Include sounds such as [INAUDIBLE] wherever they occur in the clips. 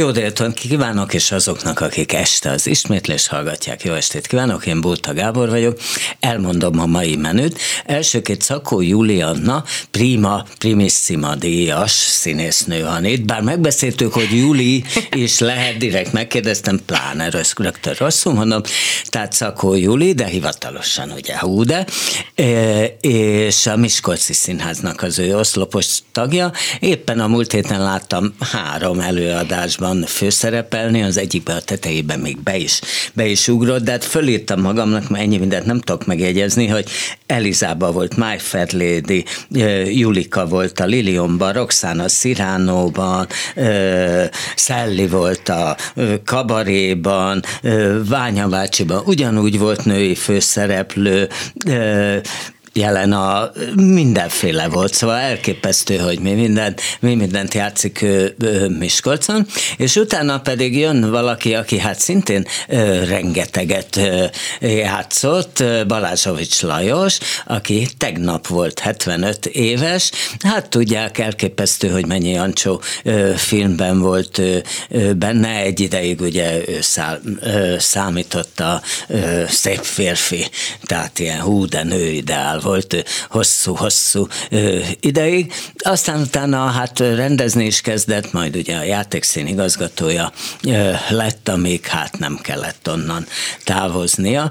Jó délután kívánok, és azoknak, akik este az ismétlést hallgatják, jó estét kívánok, én Bóta Gábor vagyok, elmondom a mai menüt. Elsőként Szakó Julianna, prima, primissima díjas színésznő van itt, bár megbeszéltük, hogy Juli is lehet, direkt megkérdeztem, pláne rögtön rosszul mondom, tehát Szakó Juli, de hivatalosan ugye hú, de, e, és a Miskolci Színháznak az ő oszlopos tagja. Éppen a múlt héten láttam három előadásban van főszerepelni, az egyikben a tetejében még be is, be is ugrott, de hát fölírtam magamnak, mert ennyi mindent nem tudok megjegyezni, hogy Elizába volt, My Fair Lady, Julika volt a Lilionban, Roxana Sziránóban, Szelli volt a Kabaréban, Ványa bácsiban, ugyanúgy volt női főszereplő, jelen a mindenféle volt, szóval elképesztő, hogy mi mindent, mi mindent játszik ő, ő, Miskolcon, és utána pedig jön valaki, aki hát szintén ö, rengeteget ö, játszott, Balázsovics Lajos, aki tegnap volt 75 éves, hát tudják, elképesztő, hogy mennyi Ancsó ö, filmben volt ö, ö, benne, egy ideig ugye ő szál, ö, számított a ö, szép férfi, tehát ilyen hú, de nő ideál volt hosszú-hosszú ideig. Aztán utána hát rendezni is kezdett, majd ugye a játékszín igazgatója lett, amíg hát nem kellett onnan távoznia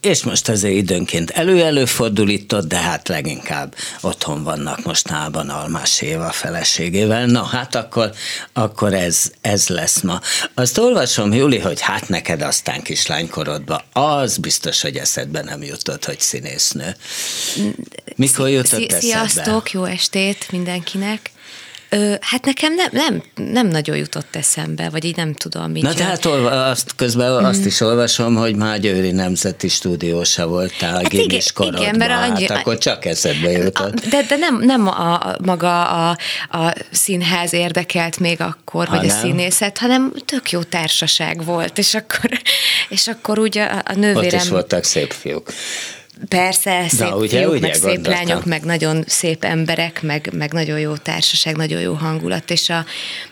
és most azért időnként elő-előfordul itt ott, de hát leginkább otthon vannak mostanában Almás Éva feleségével. Na hát akkor, akkor ez, ez lesz ma. Azt olvasom, Juli, hogy hát neked aztán kislánykorodban, az biztos, hogy eszedbe nem jutott, hogy színésznő. Mikor jutott eszedbe? Sziasztok, jó estét mindenkinek. Ö, hát nekem nem, nem, nem nagyon jutott eszembe, vagy így nem tudom, mit Na tehát azt, közben mm. azt is olvasom, hogy már Győri Nemzeti Stúdiósa voltál hát igen, korodban, igen, mert annyi, hát akkor csak eszedbe jutott. De, de nem, nem a, maga a, a színház érdekelt még akkor, ha vagy nem? a színészet, hanem tök jó társaság volt, és akkor, és akkor úgy a, a nővérem... Ott is voltak szép fiúk. Persze, szép Na, ugye, fiúk, ugye, meg szép lányok, meg nagyon szép emberek, meg, meg nagyon jó társaság, nagyon jó hangulat, és a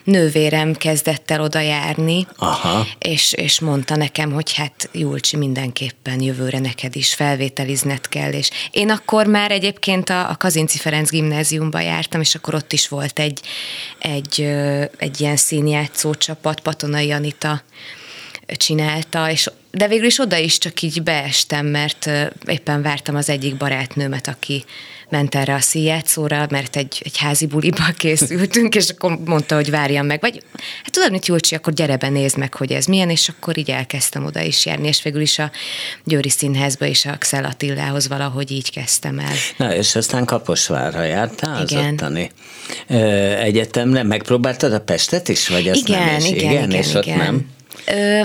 nővérem kezdett el oda járni, Aha. És, és mondta nekem, hogy hát Julcsi, mindenképpen jövőre neked is felvételizned kell, és én akkor már egyébként a, a Kazinci Ferenc gimnáziumba jártam, és akkor ott is volt egy, egy, egy ilyen színjátszó csapat, Patonai Anita csinálta, és de végül is oda is csak így beestem, mert éppen vártam az egyik barátnőmet, aki ment erre a szíjátszóra, mert egy, egy házi buliba [LAUGHS] készültünk, és akkor mondta, hogy várjam meg, vagy hát tudod, mit Julcsi, akkor gyere be, nézd meg, hogy ez milyen, és akkor így elkezdtem oda is járni, és végül is a Győri Színházba és a Xel Attilához valahogy így kezdtem el. Na, és aztán Kaposvárra jártál Igen. az ottani egyetemre, megpróbáltad a Pestet is, vagy azt igen, nem is? Igen, igen, és igen, ott igen. nem? Ö,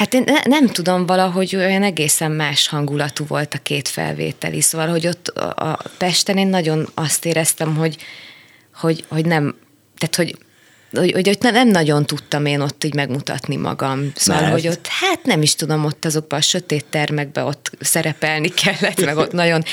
Hát én ne, nem tudom, valahogy olyan egészen más hangulatú volt a két felvételi, szóval, hogy ott a Pesten én nagyon azt éreztem, hogy, hogy, hogy nem, tehát hogy hogy, hogy ott nem nagyon tudtam én ott így megmutatni magam. Szóval, Mert? hogy ott, hát nem is tudom, ott azokban a sötét termekben ott szerepelni [LAUGHS] kellett, meg ott nagyon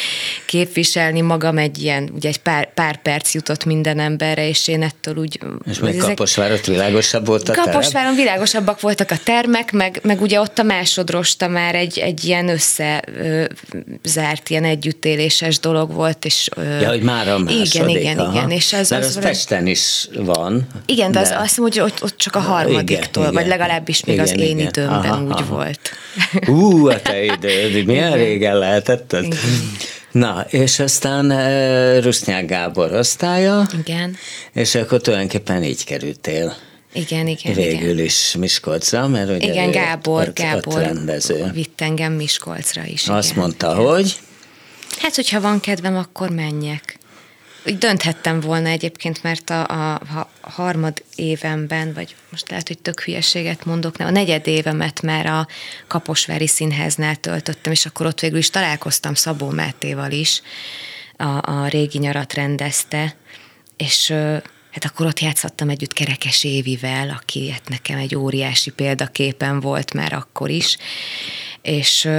képviselni magam egy ilyen, ugye egy pár, pár perc jutott minden emberre, és én ettől úgy... És még Kaposvár ott világosabb volt a Kaposváron világosabbak voltak a termek, meg, meg ugye ott a másodrosta már egy, egy ilyen összezárt, ilyen együttéléses dolog volt, és... Ja, hogy már a második, Igen, igen, igen. És az, Mert az, az Pesten is van. Igen, igen, de, de. Az, azt mondja, hogy ott, ott csak a harmadiktól, igen, vagy igen. legalábbis még igen, az én igen. időmben aha, úgy aha. volt. Ú, a te időd, milyen igen. régen lehetett ez? Na, és aztán uh, Rusznyák Gábor osztálya. Igen. És akkor tulajdonképpen így kerültél. Igen, igen. Végül igen. is Miskolcra, mert ugye Igen, Gábor, ott, Gábor ott rendező. vitt engem Miskolcra is. Azt igen, mondta, igen. hogy? Hát, hogyha van kedvem, akkor menjek úgy dönthettem volna egyébként, mert a, a, a harmad évemben, vagy most lehet, hogy tök hülyeséget mondok, nem, a negyed évemet már a Kaposvári Színháznál töltöttem, és akkor ott végül is találkoztam Szabó Mátéval is, a, a régi nyarat rendezte, és hát akkor ott játszhattam együtt Kerekes Évivel, aki hát nekem egy óriási példaképen volt már akkor is, és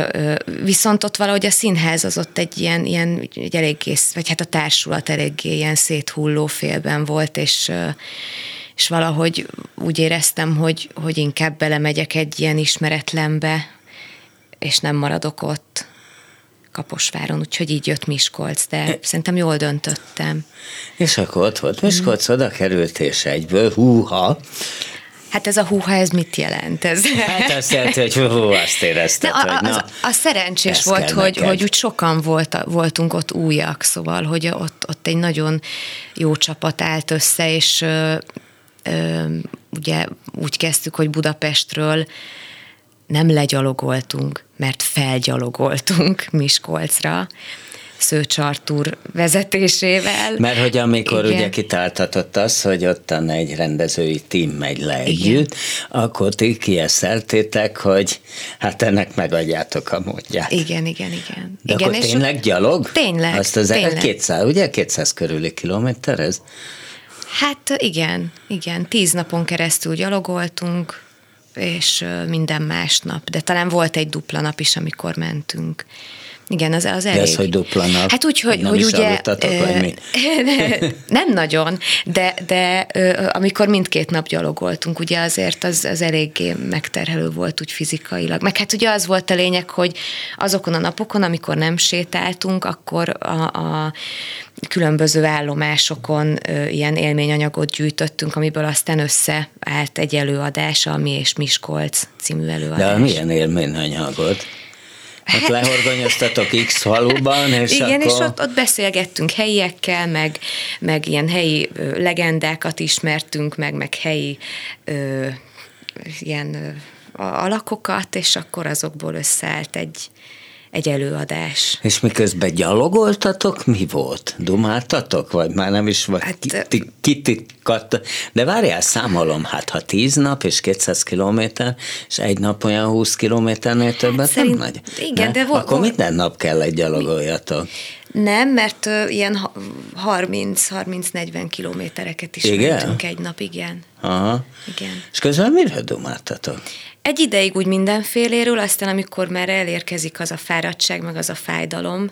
viszont ott valahogy a színház az ott egy ilyen, ilyen egy eléggé, vagy hát a társulat eléggé ilyen széthulló félben volt, és és valahogy úgy éreztem, hogy, hogy inkább belemegyek egy ilyen ismeretlenbe, és nem maradok ott Kaposváron, úgyhogy így jött Miskolc, de e- szerintem jól döntöttem. És akkor ott volt Miskolc, mm. oda került, és egyből húha. Hát ez a húha, ez mit jelent? Ez? Hát azt jelenti, hogy hú, azt érezted, a, hogy na, az, a szerencsés volt, hogy, hogy úgy sokan volt, voltunk ott újak, szóval, hogy ott, ott egy nagyon jó csapat állt össze, és ö, ö, ugye úgy kezdtük, hogy Budapestről nem legyalogoltunk, mert felgyalogoltunk Miskolcra, Szőcs Artur vezetésével. Mert hogy amikor Igen. ugye kitáltatott az, hogy ottan egy rendezői tím megy le együtt, Igen. akkor ti kieszeltétek, hogy hát ennek megadjátok a módját. Igen, igen, igen. De igen, akkor és tényleg gyalog? Tényleg. Azt az tényleg. 200, ugye 200 körüli kilométer ez? Hát igen, igen. Tíz napon keresztül gyalogoltunk, és minden másnap, de talán volt egy dupla nap is, amikor mentünk. Igen, az, az elég. De ez, hogy dupla nap? Hát úgy, hogy, hogy ugye... vagy mi? [LAUGHS] [LAUGHS] nem nagyon, de, de amikor mindkét nap gyalogoltunk, ugye azért az, az eléggé megterhelő volt úgy fizikailag. Meg hát ugye az volt a lényeg, hogy azokon a napokon, amikor nem sétáltunk, akkor a, a különböző állomásokon ilyen élményanyagot gyűjtöttünk, amiből aztán összeállt egy előadás, ami és Miskolc című előadás. De milyen élményanyagot? Hát, hát lehorgonyoztatok X faluban, és Igen, akkor... és ott, ott beszélgettünk helyiekkel, meg, meg ilyen helyi ö, legendákat ismertünk, meg, meg helyi ö, ilyen ö, alakokat, és akkor azokból összeállt egy, egy előadás. És miközben gyalogoltatok, mi volt? Dumáltatok? Vagy már nem is vagy hát, kitikatt? De várjál, számolom, hát ha tíz nap és 200 kilométer, és egy nap olyan 20 kilométernél többet hát szerint, nem nagy? Igen, ne? de volt, Akkor minden nap kell egy gyalogoljatok. Nem, mert uh, ilyen 30-30-40 kilométereket is igen? mentünk egy nap, igen. Aha. Igen. És közben mire dumáltatok? Egy ideig úgy mindenféléről, aztán amikor már elérkezik az a fáradtság, meg az a fájdalom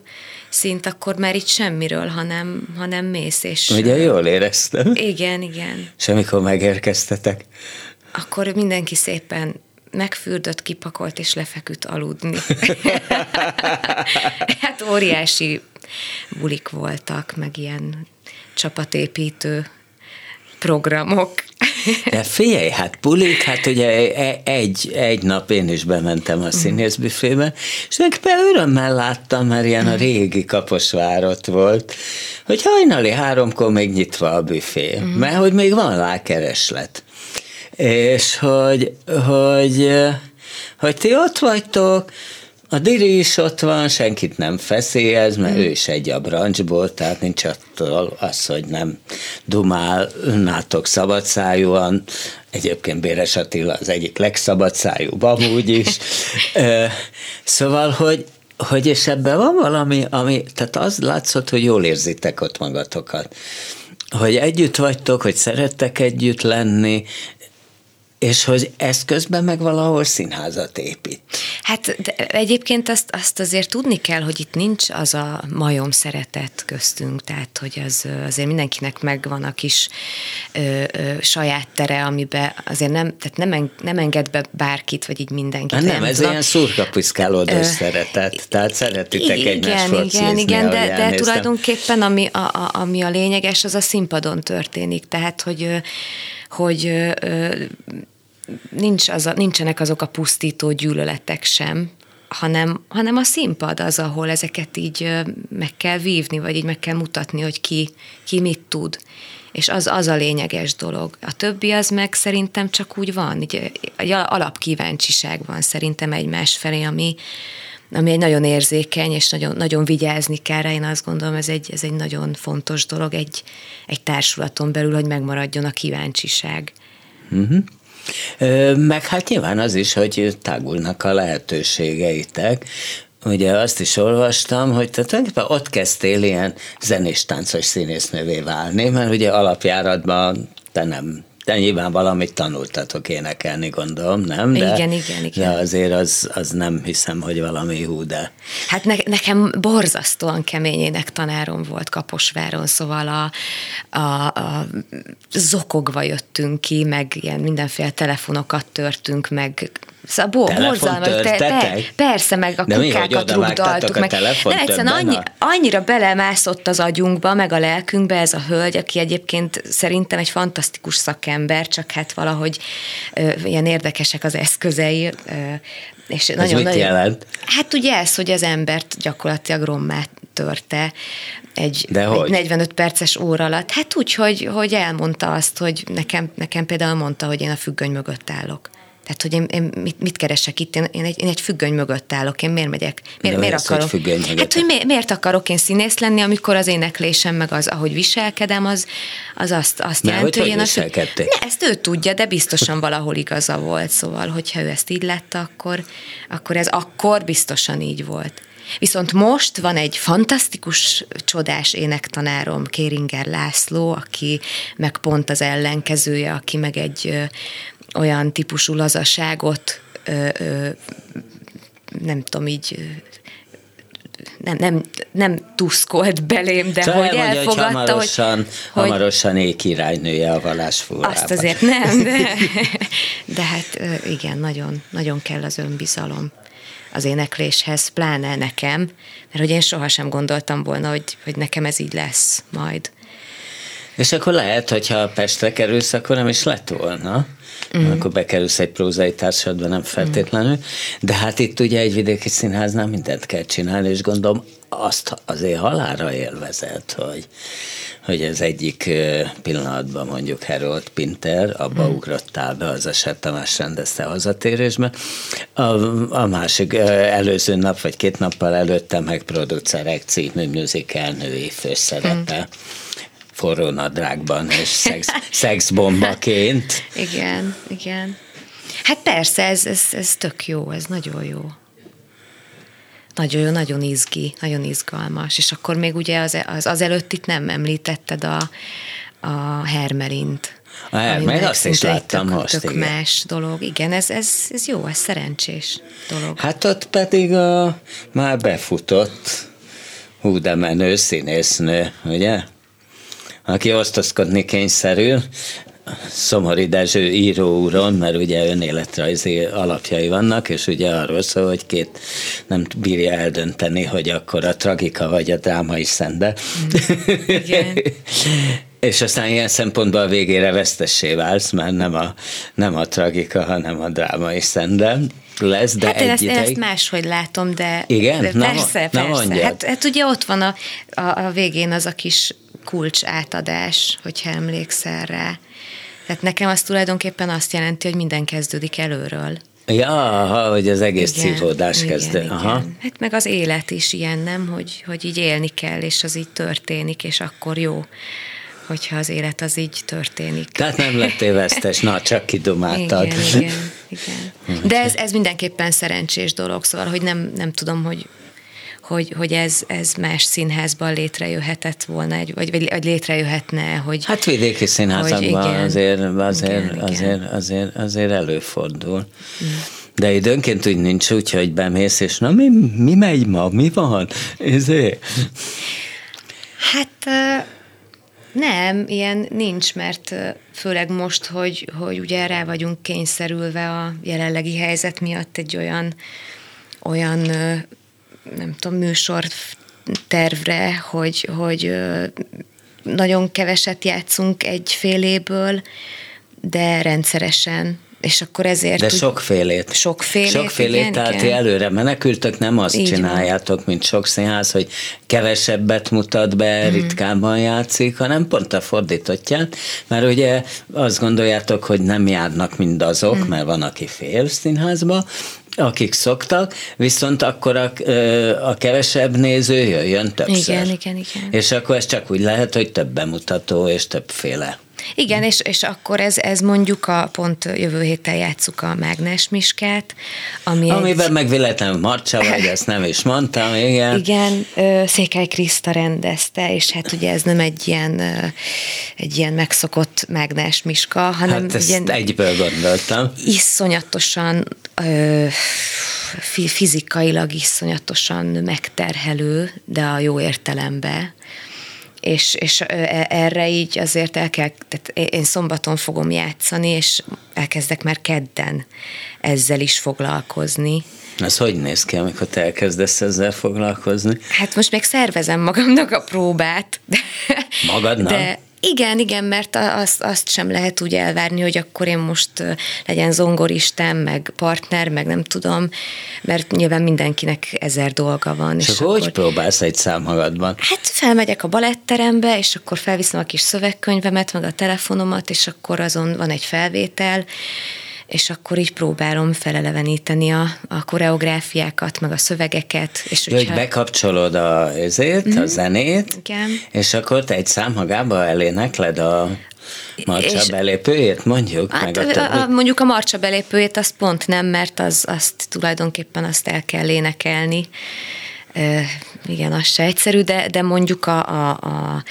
szint, akkor már itt semmiről, hanem, hanem mész. És Ugye jól éreztem? Igen, igen. És amikor megérkeztetek? Akkor mindenki szépen megfürdött, kipakolt és lefeküdt aludni. [LAUGHS] hát óriási bulik voltak, meg ilyen csapatépítő programok. De figyelj, hát bulik, hát ugye e, egy, egy nap én is bementem a színészbüfébe, és nekem örömmel láttam, mert ilyen a régi Kaposvárot volt, hogy hajnali háromkor még nyitva a büfé, mert hogy még van rá kereslet. És hogy, hogy, hogy ti ott vagytok, a Diri is ott van, senkit nem feszélyez, mert mm. ő is egy a brancsból, tehát nincs attól az, hogy nem dumálnátok szabadszájúan. Egyébként Béres Attila az egyik legszabadszájúbb amúgy is. [LAUGHS] szóval, hogy, hogy és ebben van valami, ami, tehát az látszott, hogy jól érzitek ott magatokat hogy együtt vagytok, hogy szerettek együtt lenni, és hogy ezt közben meg valahol színházat épít. Hát de egyébként azt, azt azért tudni kell, hogy itt nincs az a majom szeretet köztünk, tehát hogy az azért mindenkinek megvan a kis ö, ö, saját tere, amiben azért nem, tehát nem, en, nem enged be bárkit, vagy így mindenkit. Hát nem, nem ez tudom. ilyen szurkapiszkálódós szeretet, tehát szeretitek igen, egymást Igen, igen, de, de tulajdonképpen ami a, a, ami a lényeges, az a színpadon történik, tehát hogy hogy nincs az a, nincsenek azok a pusztító gyűlöletek sem, hanem, hanem a színpad az, ahol ezeket így meg kell vívni, vagy így meg kell mutatni, hogy ki, ki mit tud. És az, az a lényeges dolog. A többi az meg szerintem csak úgy van, így, egy alapkíváncsiság van szerintem egymás felé, ami, ami egy nagyon érzékeny, és nagyon, nagyon vigyázni kell rá. Én azt gondolom, ez egy, ez egy nagyon fontos dolog egy, egy társulaton belül, hogy megmaradjon a kíváncsiság. Uh-huh. Meg hát nyilván az is, hogy tágulnak a lehetőségeitek, ugye azt is olvastam, hogy te tulajdonképpen ott kezdtél ilyen zenés táncos színésznővé válni, mert ugye alapjáratban te nem de nyilván valamit tanultatok énekelni, gondolom, nem? De, igen, igen, igen. De azért az, az nem hiszem, hogy valami hú, de... Hát ne, nekem borzasztóan kemény énektanárom volt Kaposváron, szóval a, a, a zokogva jöttünk ki, meg ilyen mindenféle telefonokat törtünk, meg Szóval borzalmas, te, te, persze, meg a De kukákat rugdaltuk. Meg, nem, egyszerűen annyi, annyira belemászott az agyunkba, meg a lelkünkbe ez a hölgy, aki egyébként szerintem egy fantasztikus szakember, csak hát valahogy ö, ilyen érdekesek az eszközei. Ö, és ez nagyon, mit nagyon, jelent? Hát ugye ez, hogy az embert gyakorlatilag rommát törte egy, De egy 45 perces óra alatt. Hát úgy, hogy, hogy elmondta azt, hogy nekem, nekem például mondta, hogy én a függöny mögött állok. Tehát, hogy én, én mit, mit keresek itt? Én, én, egy, én egy függöny mögött állok, én miért megyek? Miért, miért akarok? Hogy hát, hogy miért, miért akarok én színész lenni, amikor az éneklésem, meg az, ahogy viselkedem, az, az azt, azt Mert jelenti, hogy én azt, ne, ezt ő tudja, de biztosan valahol igaza volt, szóval, hogyha ő ezt így lett, akkor, akkor ez akkor biztosan így volt. Viszont most van egy fantasztikus, csodás énektanárom, Kéringer László, aki meg pont az ellenkezője, aki meg egy olyan típusú lazaságot ö, ö, nem tudom, így nem, nem, nem tuszkolt belém, de szóval hogy elfogadta, hogy hamarosan, hogy, hamarosan ékirálynője a vallásfúrában. Azt azért nem, de, [LAUGHS] de hát igen, nagyon, nagyon kell az önbizalom az énekléshez, pláne nekem, mert hogy én sohasem gondoltam volna, hogy, hogy nekem ez így lesz majd. És akkor lehet, hogyha Pestre kerülsz, akkor nem is lett volna mm. akkor bekerülsz egy prózai társadalomba, nem feltétlenül. De hát itt ugye egy vidéki színháznál mindent kell csinálni, és gondolom azt azért halára élvezett, hogy, hogy az egyik pillanatban mondjuk Harold Pinter, abba mm. ugrottál be, az eset Tamás rendezte hazatérésbe. A, a másik előző nap, vagy két nappal előtte meg producerek című musical női főszerepe. Mm forró nadrágban és szex, [LAUGHS] szexbombaként. igen, igen. Hát persze, ez, ez, ez tök jó, ez nagyon jó. Nagyon jó, nagyon izgi, nagyon izgalmas. És akkor még ugye az, az, az előtt itt nem említetted a, a Hermerint. A Hermer, azt is láttam tök, most, tök igen. más dolog. Igen, ez, ez, ez jó, ez szerencsés dolog. Hát ott pedig a már befutott hú de menő színésznő, ugye? Aki osztozkodni kényszerül, Szomori Dezső író úron, mert ugye önéletrajzi alapjai vannak, és ugye arról szól, hogy két nem bírja eldönteni, hogy akkor a tragika vagy a drámai szende. Mm. [LAUGHS] és aztán ilyen szempontból a végére vesztessé válsz, mert nem a, nem a tragika, hanem a drámai szende lesz, de hát én ezt, ezt máshogy látom, de, Igen? de persze, na, persze. Na hát, hát ugye ott van a, a, a végén az a kis kulcs átadás, hogyha emlékszel rá. Tehát nekem az tulajdonképpen azt jelenti, hogy minden kezdődik előről. Ja, hogy az egész igen, cívódás kezdő. Igen, Aha. Hát meg az élet is ilyen, nem? Hogy, hogy így élni kell, és az így történik, és akkor jó hogyha az élet az így történik. Tehát nem lettél vesztes, na, csak kidomáltad. Igen, igen, igen. De ez, ez mindenképpen szerencsés dolog, szóval, hogy nem, nem tudom, hogy hogy, hogy ez, ez más színházban létrejöhetett volna, egy, vagy, vagy létrejöhetne, hogy... Hát vidéki színházakban azért, azért, igen, azért, igen. azért, azért előfordul. Mm. De időnként úgy nincs úgy, hogy bemész, és na mi, mi megy ma, mi van? Ezért? Hát nem, ilyen nincs, mert főleg most, hogy, hogy ugye rá vagyunk kényszerülve a jelenlegi helyzet miatt egy olyan, olyan nem tudom, műsor tervre, hogy, hogy nagyon keveset játszunk egy évből, de rendszeresen és akkor ezért... De sokfélét. Sokfélét, Sokfélét, igen, tehát igen. előre menekültök, nem azt Így csináljátok, van. mint sok színház, hogy kevesebbet mutat be, mm. ritkábban játszik, hanem pont a fordítottját, mert ugye azt gondoljátok, hogy nem járnak mindazok, mm. mert van, aki fél színházba, akik szoktak, viszont akkor a, a kevesebb néző jöjjön többször. Igen, igen, igen. És akkor ez csak úgy lehet, hogy több bemutató és többféle Igen, és, és akkor ez, ez mondjuk a pont jövő héten játsszuk a Mágnes Miskát, ami Amiben egy... meg véletlenül Marcsa vagy, ezt nem is mondtam, igen. Igen, Székely Kriszta rendezte, és hát ugye ez nem egy ilyen, egy ilyen megszokott Mágnes Miska, hanem hát ezt ilyen egyből gondoltam. Iszonyatosan ö, fizikailag iszonyatosan megterhelő, de a jó értelemben és, és e, erre így azért el kell, tehát én szombaton fogom játszani, és elkezdek már kedden ezzel is foglalkozni. Ez hogy néz ki, amikor te elkezdesz ezzel foglalkozni? Hát most még szervezem magamnak a próbát. Magadnak? De igen, igen, mert azt, azt sem lehet úgy elvárni, hogy akkor én most legyen zongoristen, meg partner, meg nem tudom, mert nyilván mindenkinek ezer dolga van. És, és akkor hogy próbálsz egy szám magadban? Hát felmegyek a baletterembe, és akkor felviszem a kis szövegkönyvemet, meg a telefonomat, és akkor azon van egy felvétel, és akkor így próbálom feleleveníteni a, a koreográfiákat, meg a szövegeket. És ja, hogyha... hogy bekapcsolod a, ezért, mm-hmm. a mhm. zenét, Igen. és akkor te egy szám magába elénekled a marcsa és, belépőjét, mondjuk? Hát, meg a, a, mondjuk a marcsa belépőjét azt pont nem, mert az, azt tulajdonképpen azt el kell énekelni. E, igen, az se egyszerű, de, de mondjuk a, a, a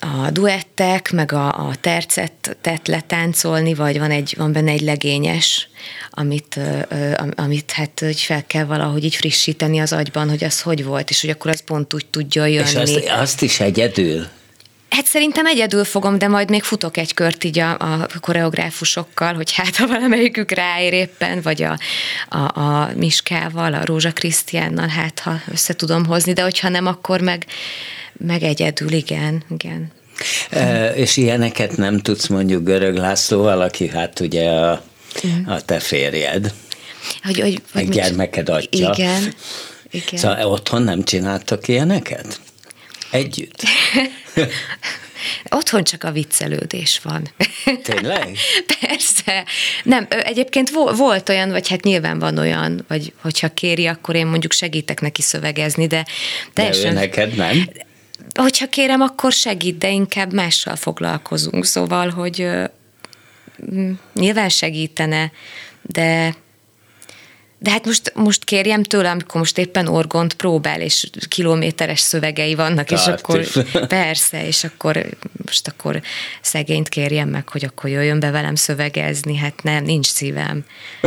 a duettek, meg a, a tercet letáncolni, vagy van, egy, van benne egy legényes, amit, amit hát hogy fel kell valahogy így frissíteni az agyban, hogy az hogy volt, és hogy akkor az pont úgy tudja jönni. És azt, azt is egyedül? Hát szerintem egyedül fogom, de majd még futok egy kört így a, a koreográfusokkal, hogy hát ha valamelyikük ráér éppen, vagy a, a, a Miskával, a Rózsa Krisztiánnal, hát ha össze tudom hozni, de hogyha nem, akkor meg, meg egyedül, igen, igen. E, és ilyeneket nem tudsz mondjuk Görög Lászlóval, aki hát ugye a, mm. a te férjed. Hogy, hogy, hogy Egy gyermeked atya. Igen. igen. Szóval otthon nem csináltak ilyeneket? Együtt? [LAUGHS] [LAUGHS] Otthon csak a viccelődés van. [LAUGHS] Tényleg? Persze. Nem, egyébként volt olyan, vagy hát nyilván van olyan, vagy hogyha kéri, akkor én mondjuk segítek neki szövegezni, de teljesen... De neked nem? Hogyha kérem, akkor segít, de inkább mással foglalkozunk, szóval, hogy nyilván segítene, de de hát most, most kérjem tőle, amikor most éppen orgont próbál, és kilométeres szövegei vannak, Tart. és akkor persze, és akkor most akkor szegényt kérjem meg, hogy akkor jöjjön be velem szövegezni, hát nem, nincs szívem. [LAUGHS]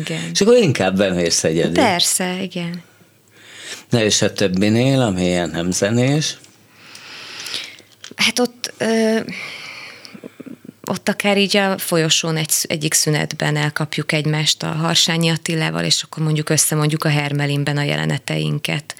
igen. És akkor inkább bemész egyedül. Persze, igen. Na és a többinél, ami ilyen nem zenés? Hát ott... Ö- ott akár így a folyosón egy, egyik szünetben elkapjuk egymást a Harsányi Attilával, és akkor mondjuk összemondjuk a Hermelinben a jeleneteinket,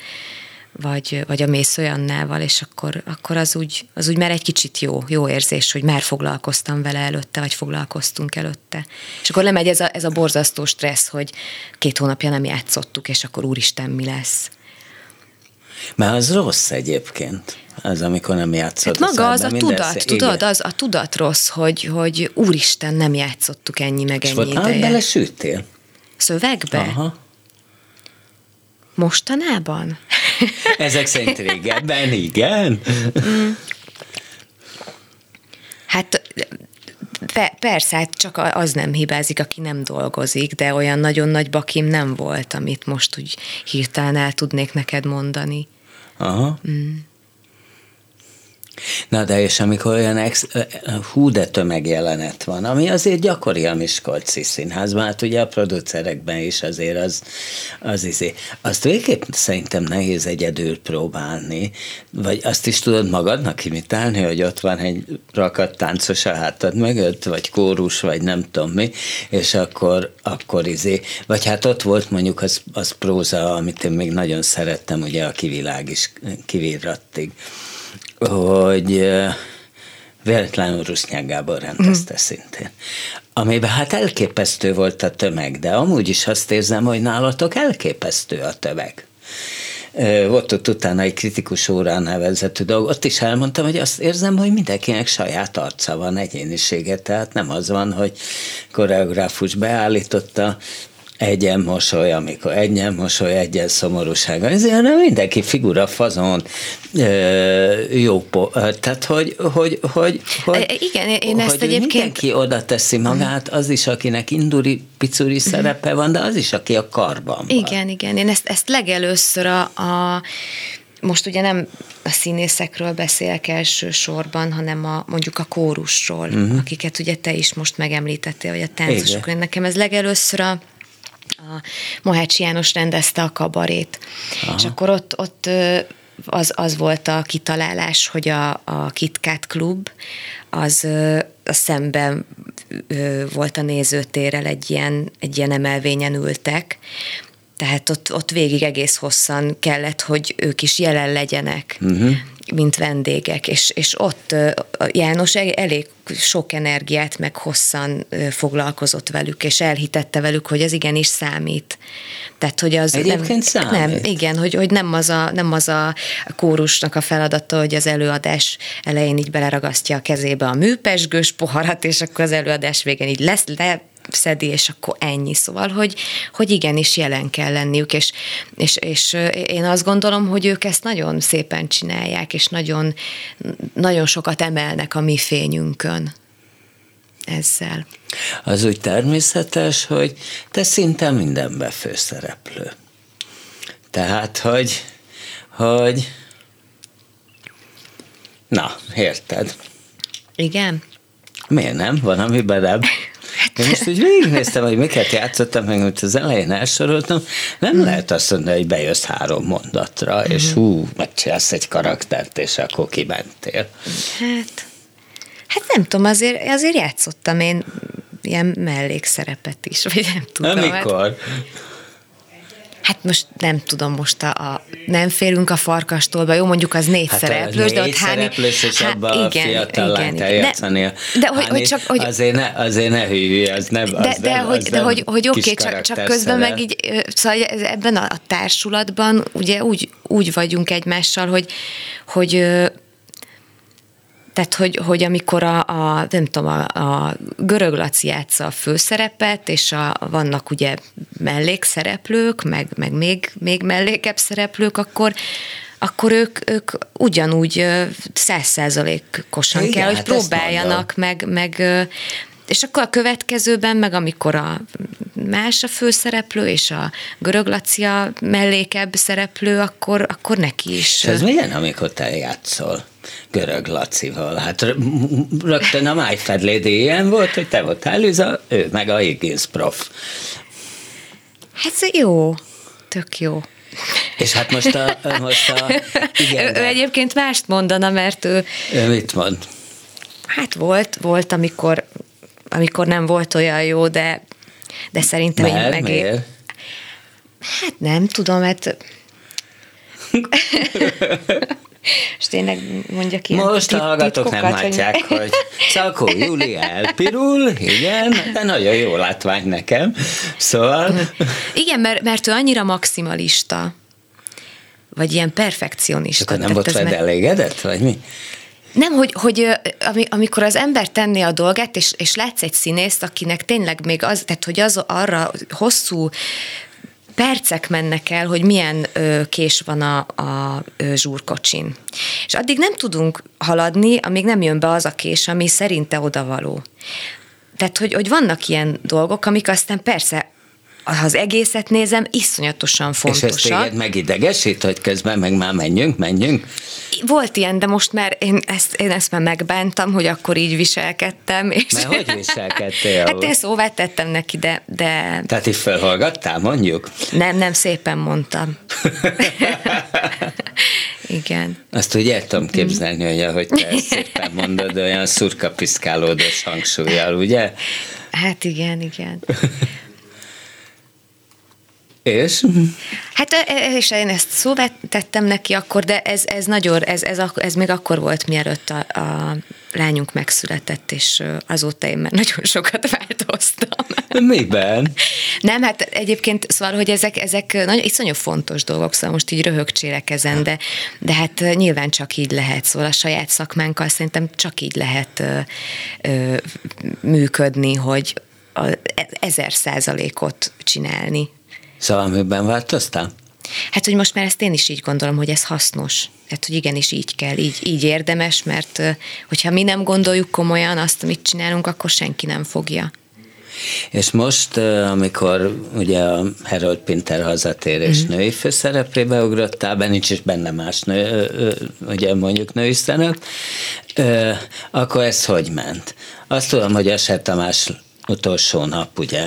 vagy, vagy a Mész olyannával, és akkor, akkor az, úgy, az úgy már egy kicsit jó, jó érzés, hogy már foglalkoztam vele előtte, vagy foglalkoztunk előtte. És akkor lemegy ez a, ez a borzasztó stressz, hogy két hónapja nem játszottuk, és akkor úristen, mi lesz. Mert az rossz egyébként. Az, amikor nem játszod. Hát maga az a tudat, szél. tudod, az a tudat rossz, hogy, hogy úristen, nem játszottuk ennyi meg ennyi És ideje. bele süttél? Szövegbe? Aha. Mostanában? [LAUGHS] Ezek szerint régebben, igen. Mm. Hát persze, hát csak az nem hibázik, aki nem dolgozik, de olyan nagyon nagy bakim nem volt, amit most úgy hirtelen el tudnék neked mondani. Aha. Mm. Na de és amikor olyan ex, hú de tömegjelenet van, ami azért gyakori a Miskolci színházban, hát ugye a producerekben is azért az, az izé. Azt végképp szerintem nehéz egyedül próbálni, vagy azt is tudod magadnak imitálni, hogy ott van egy rakat táncos a hátad mögött, vagy kórus, vagy nem tudom mi, és akkor, akkor izé, vagy hát ott volt mondjuk az, az próza, amit én még nagyon szerettem, ugye a kivilág is kivirrattig hogy véletlenül Rusznyák Gábor rendezte mm. szintén. Amiben hát elképesztő volt a tömeg, de amúgy is azt érzem, hogy nálatok elképesztő a tömeg. Volt ott utána egy kritikus órán nevezetű dolog, ott is elmondtam, hogy azt érzem, hogy mindenkinek saját arca van, egyénisége, tehát nem az van, hogy koreográfus beállította, egyen mosoly, amikor egyen mosoly, egyen szomorúság. Ezért nem mindenki figura fazon jó, tehát hogy, hogy, hogy, hogy igen, én hogy ezt egyébként... Mindenki oda teszi magát, az is, akinek induri, picuri mhm. szerepe van, de az is, aki a karban van. Igen, igen, én ezt, ezt legelőször a, a most ugye nem a színészekről beszélek elsősorban, hanem a, mondjuk a kórusról, uh-huh. akiket ugye te is most megemlítettél, vagy a táncosokról. Nekem ez legelőször a, a Mohács János rendezte a kabarét. Aha. És akkor ott, ott az, az volt a kitalálás, hogy a, a KitKat klub az a szemben volt a nézőtérrel egy ilyen, egy ilyen emelvényen ültek, tehát ott, ott végig egész hosszan kellett, hogy ők is jelen legyenek. Uh-huh mint vendégek, és, és ott János elég sok energiát, meg hosszan foglalkozott velük, és elhitette velük, hogy ez igenis számít. Tehát, hogy az Egyébként nem, számít. nem, igen, hogy, hogy nem, az a, nem az a kórusnak a feladata, hogy az előadás elején így beleragasztja a kezébe a műpesgős poharat, és akkor az előadás végén így lesz, le, szedi, és akkor ennyi. Szóval, hogy, hogy igenis jelen kell lenniük, és, és, és én azt gondolom, hogy ők ezt nagyon szépen csinálják, és nagyon, nagyon sokat emelnek a mi fényünkön ezzel. Az úgy természetes, hogy te szinte mindenben főszereplő. Tehát, hogy, hogy na, érted? Igen. Miért nem? Van, ami belebb. Én most úgy végignéztem, hogy miket játszottam, meg hogy az elején elsoroltam, nem mm. lehet azt mondani, hogy bejössz három mondatra, mm. és hú, megcsinálsz egy karaktert, és akkor kimentél. Hát, hát nem tudom, azért, azért játszottam én ilyen mellékszerepet is, vagy nem tudom. Amikor? Hát, Hát most nem tudom, most a, a nem félünk a farkastól, jó, mondjuk az négy hát szereplős, de ott hány... és hát, abban igen, a fiatal igen, lányt eljátszani. De, de hogy, hogy csak... Hogy, azért, ne, azért ne hűlj, az nem De, az de, nem, hogy, az de hogy, hogy oké, okay, csak, csak közben meg így, szóval ebben a, a társulatban ugye úgy, úgy vagyunk egymással, hogy, hogy tehát, hogy, hogy amikor a, a nem tudom, a, a görög laci játsza a főszerepet, és a, vannak ugye mellékszereplők, meg, meg még, még mellékebb szereplők, akkor, akkor ők, ők ugyanúgy százszázalékosan kell, hogy hát próbáljanak, meg, meg és akkor a következőben, meg amikor a más a főszereplő, és a görög Lacia mellékebb szereplő, akkor, akkor neki is. És ez milyen, amikor te játszol? Görög Lacival. Hát rögtön a Fair Lady ilyen volt, hogy te voltál Liza, ő meg a Higgins prof. Hát jó, tök jó. És hát most a... Most a igen, ő, ő egyébként mást mondana, mert ő... Ő mit mond? Hát volt, volt, amikor, amikor nem volt olyan jó, de, de szerintem Mert, én meg... Miért? Hát nem tudom, mert [LAUGHS] és tényleg mondjak ilyen Most a hallgatók nem látják, hogy, hogy Szakó Júli elpirul, igen, de nagyon jó látvány nekem. Szóval... Igen, mert, mert ő annyira maximalista, vagy ilyen perfekcionista. Tehát nem volt veled elégedett, vagy mi? Nem, hogy, hogy amikor az ember tenné a dolgát, és, és látsz egy színészt, akinek tényleg még az, tehát hogy az arra hosszú percek mennek el, hogy milyen ö, kés van a, a ö, zsúrkocsin. És addig nem tudunk haladni, amíg nem jön be az a kés, ami szerinte odavaló. Tehát, hogy, hogy vannak ilyen dolgok, amik aztán persze ha az egészet nézem, iszonyatosan fontosak. És ez téged megidegesít, hogy közben meg már menjünk, menjünk? Volt ilyen, de most már én ezt, én ezt már megbántam, hogy akkor így viselkedtem. És Mert hogy viselkedtél? hát én szóvá tettem neki, de... de... Tehát így felhallgattál, mondjuk? Nem, nem, szépen mondtam. Igen. Azt úgy el tudom képzelni, hogy ahogy te szépen mondod, olyan szurkapiszkálódós hangsúlyjal, ugye? Hát igen, igen. És? Hát e, e, és én ezt szóvá tettem neki akkor, de ez, ez nagyon, ez, ez, ez még akkor volt, mielőtt a, a lányunk megszületett, és azóta én már nagyon sokat [LAUGHS] változtam. Miben? Nem, hát egyébként szóval, hogy ezek, ezek nagyon, iszonyú fontos dolgok, szóval most így röhögcsélek ezen, de, de hát nyilván csak így lehet, szóval a saját szakmánkkal szerintem csak így lehet ö, ö, működni, hogy a ezer százalékot csinálni. Szóval miben változtál? Hát, hogy most már ezt én is így gondolom, hogy ez hasznos. Hát, hogy igenis így kell, így, így érdemes, mert hogyha mi nem gondoljuk komolyan azt, amit csinálunk, akkor senki nem fogja. És most, amikor ugye a Harold Pinter hazatérés mm-hmm. női főszereplébe ugrottál be, nincs is benne más nő, ugye mondjuk női szerep, akkor ez hogy ment? Azt tudom, hogy Eser Tamás utolsó nap ugye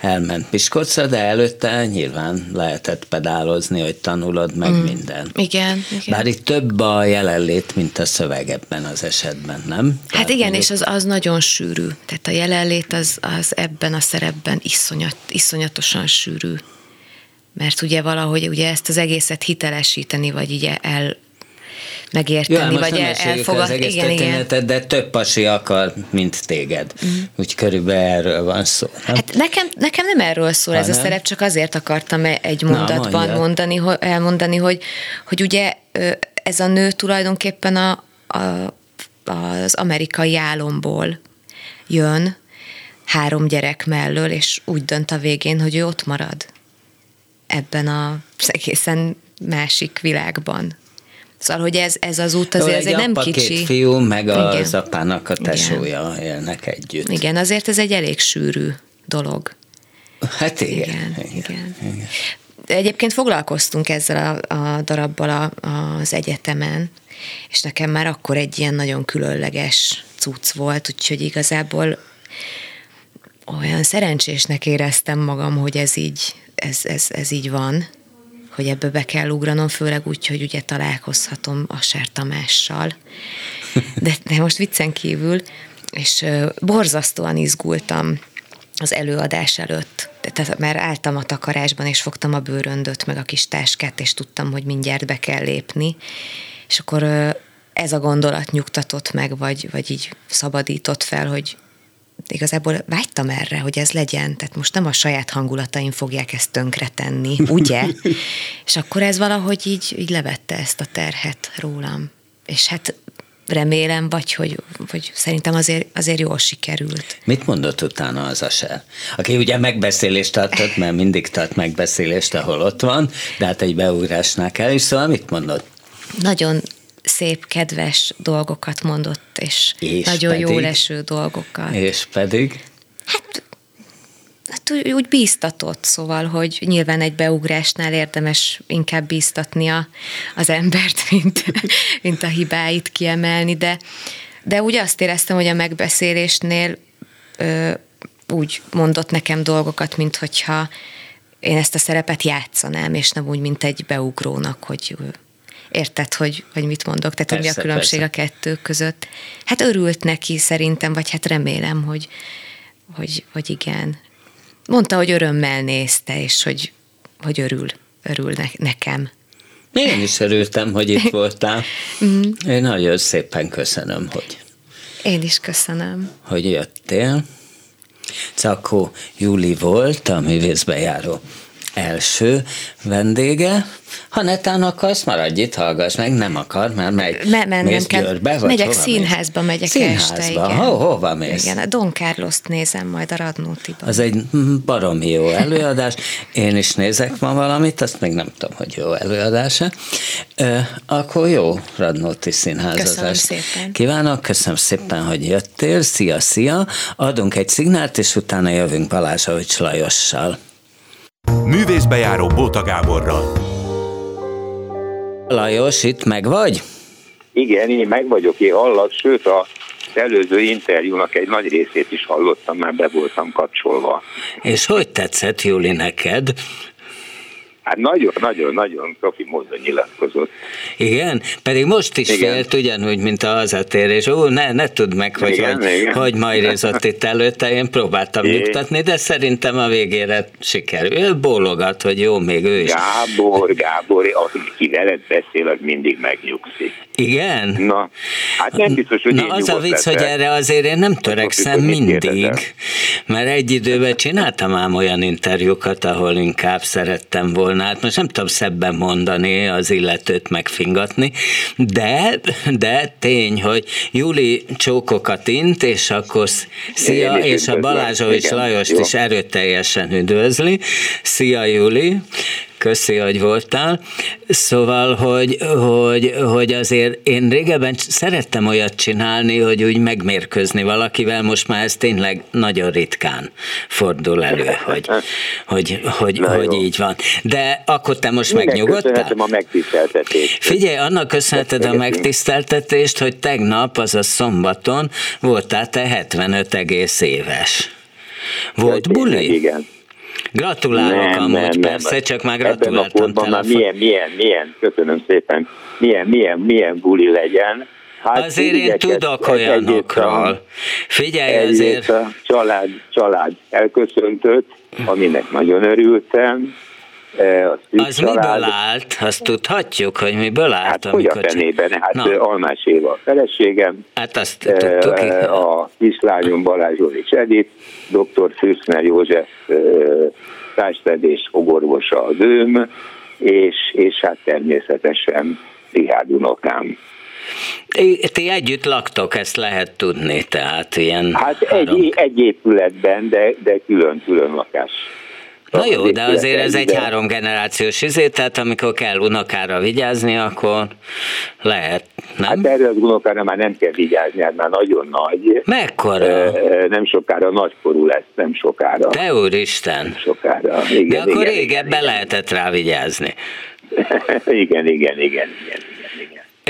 elment Miskolcra, de előtte nyilván lehetett pedálozni, hogy tanulod meg mm. minden. Igen, igen. Bár itt több a jelenlét, mint a szöveg ebben az esetben, nem? Hát Tehát igen, és az, az nagyon sűrű. Tehát a jelenlét az, az ebben a szerepben iszonyat, iszonyatosan sűrű. Mert ugye valahogy ugye ezt az egészet hitelesíteni, vagy így el, megérteni, Jó, vagy el, elfogadni. Igen, igen. de több pasi akar, mint téged. Mm. Úgy körülbelül erről van szó. Nem? Hát nekem, nekem nem erről szól ha, ez nem? a szerep, csak azért akartam e- egy mondatban Na, mondani, elmondani, hogy, hogy ugye ez a nő tulajdonképpen a, a, az amerikai álomból jön, három gyerek mellől, és úgy dönt a végén, hogy ő ott marad ebben az egészen másik világban. Szóval, hogy ez, ez az út azért ez egy nem kicsi. Két fiú, meg Igen. az apának a tesója Igen. élnek együtt. Igen, azért ez egy elég sűrű dolog. Hát igen. Igen, igen. igen. igen. Egyébként foglalkoztunk ezzel a, a darabbal a, az egyetemen, és nekem már akkor egy ilyen nagyon különleges cucc volt, úgyhogy igazából olyan szerencsésnek éreztem magam, hogy ez így, ez, ez, ez így van hogy ebbe be kell ugranom, főleg úgy, hogy ugye találkozhatom a Tamással. De, de most viccen kívül, és borzasztóan izgultam az előadás előtt. Tehát már álltam a takarásban, és fogtam a bőröndöt, meg a kis táskát, és tudtam, hogy mindjárt be kell lépni. És akkor ez a gondolat nyugtatott meg, vagy, vagy így szabadított fel, hogy igazából vágytam erre, hogy ez legyen, tehát most nem a saját hangulataim fogják ezt tönkretenni, ugye? [LAUGHS] és akkor ez valahogy így, így levette ezt a terhet rólam. És hát remélem, vagy hogy, vagy szerintem azért, azért jól sikerült. Mit mondott utána az Aser? Aki ugye megbeszélést tartott, mert mindig tart megbeszélést, ahol ott van, de hát egy beugrásnál kell, és szóval mit mondott? Nagyon szép, kedves dolgokat mondott, és, és nagyon pedig, jó leső dolgokat. És pedig? Hát, hát úgy, úgy bíztatott, szóval, hogy nyilván egy beugrásnál érdemes inkább bíztatni a, az embert, [LAUGHS] mint, mint a hibáit kiemelni, de, de úgy azt éreztem, hogy a megbeszélésnél ö, úgy mondott nekem dolgokat, mint hogyha én ezt a szerepet játszanám, és nem úgy, mint egy beugrónak, hogy érted, hogy, hogy mit mondok, tehát persze, mi a különbség persze. a kettő között. Hát örült neki szerintem, vagy hát remélem, hogy, hogy, hogy igen. Mondta, hogy örömmel nézte, és hogy, hogy örül, örül ne, nekem. Én is örültem, hogy itt voltál. [LAUGHS] Mm. Én nagyon szépen köszönöm, hogy... Én is köszönöm. Hogy jöttél. Cakó Júli volt, a művészbejáró első vendége. Ha netán akarsz, maradj itt, hallgass meg, nem akar, mert megy, Me, mész kell. Győrbe, vagy Megyek színházba, mész? megyek színházba. este, igen. Ho, hova mész? Igen, a Don carlos nézem majd a Radnótiban. Az egy baromi jó előadás. Én is nézek ma valamit, azt még nem tudom, hogy jó előadása. Akkor jó Radnóti színházazás. Köszönöm szépen. Kívánok, köszönöm szépen, hogy jöttél. Szia, szia. Adunk egy szignált, és utána jövünk Balázs Lajossal. Művészbejáró Bóta Gáborral. Lajos, itt meg vagy? Igen, én meg vagyok, én hallak, sőt a előző interjúnak egy nagy részét is hallottam, mert be voltam kapcsolva. És hogy tetszett, Júli, neked? Hát nagyon-nagyon-nagyon profi módon nyilatkozott. Igen? Pedig most is igen. félt ugyanúgy, mint a hazatérés. Ó, ne, ne tudd meg, hogy igen, hogy, igen. hogy majrézott itt előtte, én próbáltam é. nyugtatni, de szerintem a végére sikerül. Ő bólogat, hogy jó, még ő is. Gábor, Gábor, aki veled beszél, az mindig megnyugszik. Igen? Na, hát nem biztos, hogy Na az a vicc, hogy erre azért én nem törekszem mindig, mert egy időben csináltam ám olyan interjúkat, ahol inkább szerettem volna volna, hát most nem tudom szebben mondani, az illetőt megfingatni, de, de tény, hogy Júli csókokat int, és akkor szia, és a Balázsovics Lajost is erőteljesen üdvözli. Szia Júli! Köszi, hogy voltál. Szóval, hogy, hogy, hogy azért én régebben szerettem olyat csinálni, hogy úgy megmérkőzni valakivel, most már ez tényleg nagyon ritkán fordul elő, hogy, hogy, hogy, hogy így van. De akkor te most megnyugodtál? a megtiszteltetést. Figyelj, annak köszönheted a megtiszteltetést, hogy tegnap, azaz szombaton voltál te 75 egész éves. Volt buli? Igen. Gratulálok nem, amúgy, nem, persze, nem. csak már gratuláltam. Ebben a már milyen, milyen, milyen, köszönöm szépen, milyen, milyen, milyen buli legyen. Hát azért én tudok olyanokról. Figyelj azért. A család, család elköszöntött, aminek nagyon örültem. E, az család. miből állt? Azt tudhatjuk, hogy miből állt? Hát hogy a fenében? Hát Na. Almás Éva a feleségem. Hát azt tudtuk. E, a kislányom Balázs Zsolics Edith, dr. Fürszner József társfedés fogorvosa az őm, és, és hát természetesen Rihárd unokám. Ti együtt laktok, ezt lehet tudni, tehát ilyen... Hát egy, egy épületben, de, de külön-külön lakás. Na jó, de azért ez egy három generációs izé, tehát amikor kell unokára vigyázni, akkor lehet, nem? Hát erre az unokára már nem kell vigyázni, hát már nagyon nagy. Mekkora? Nem sokára nagykorú lesz, nem sokára. Te úristen! Nem sokára. Igen, de akkor igen, régebben igen, lehetett rá vigyázni. [LAUGHS] igen, igen, igen, igen.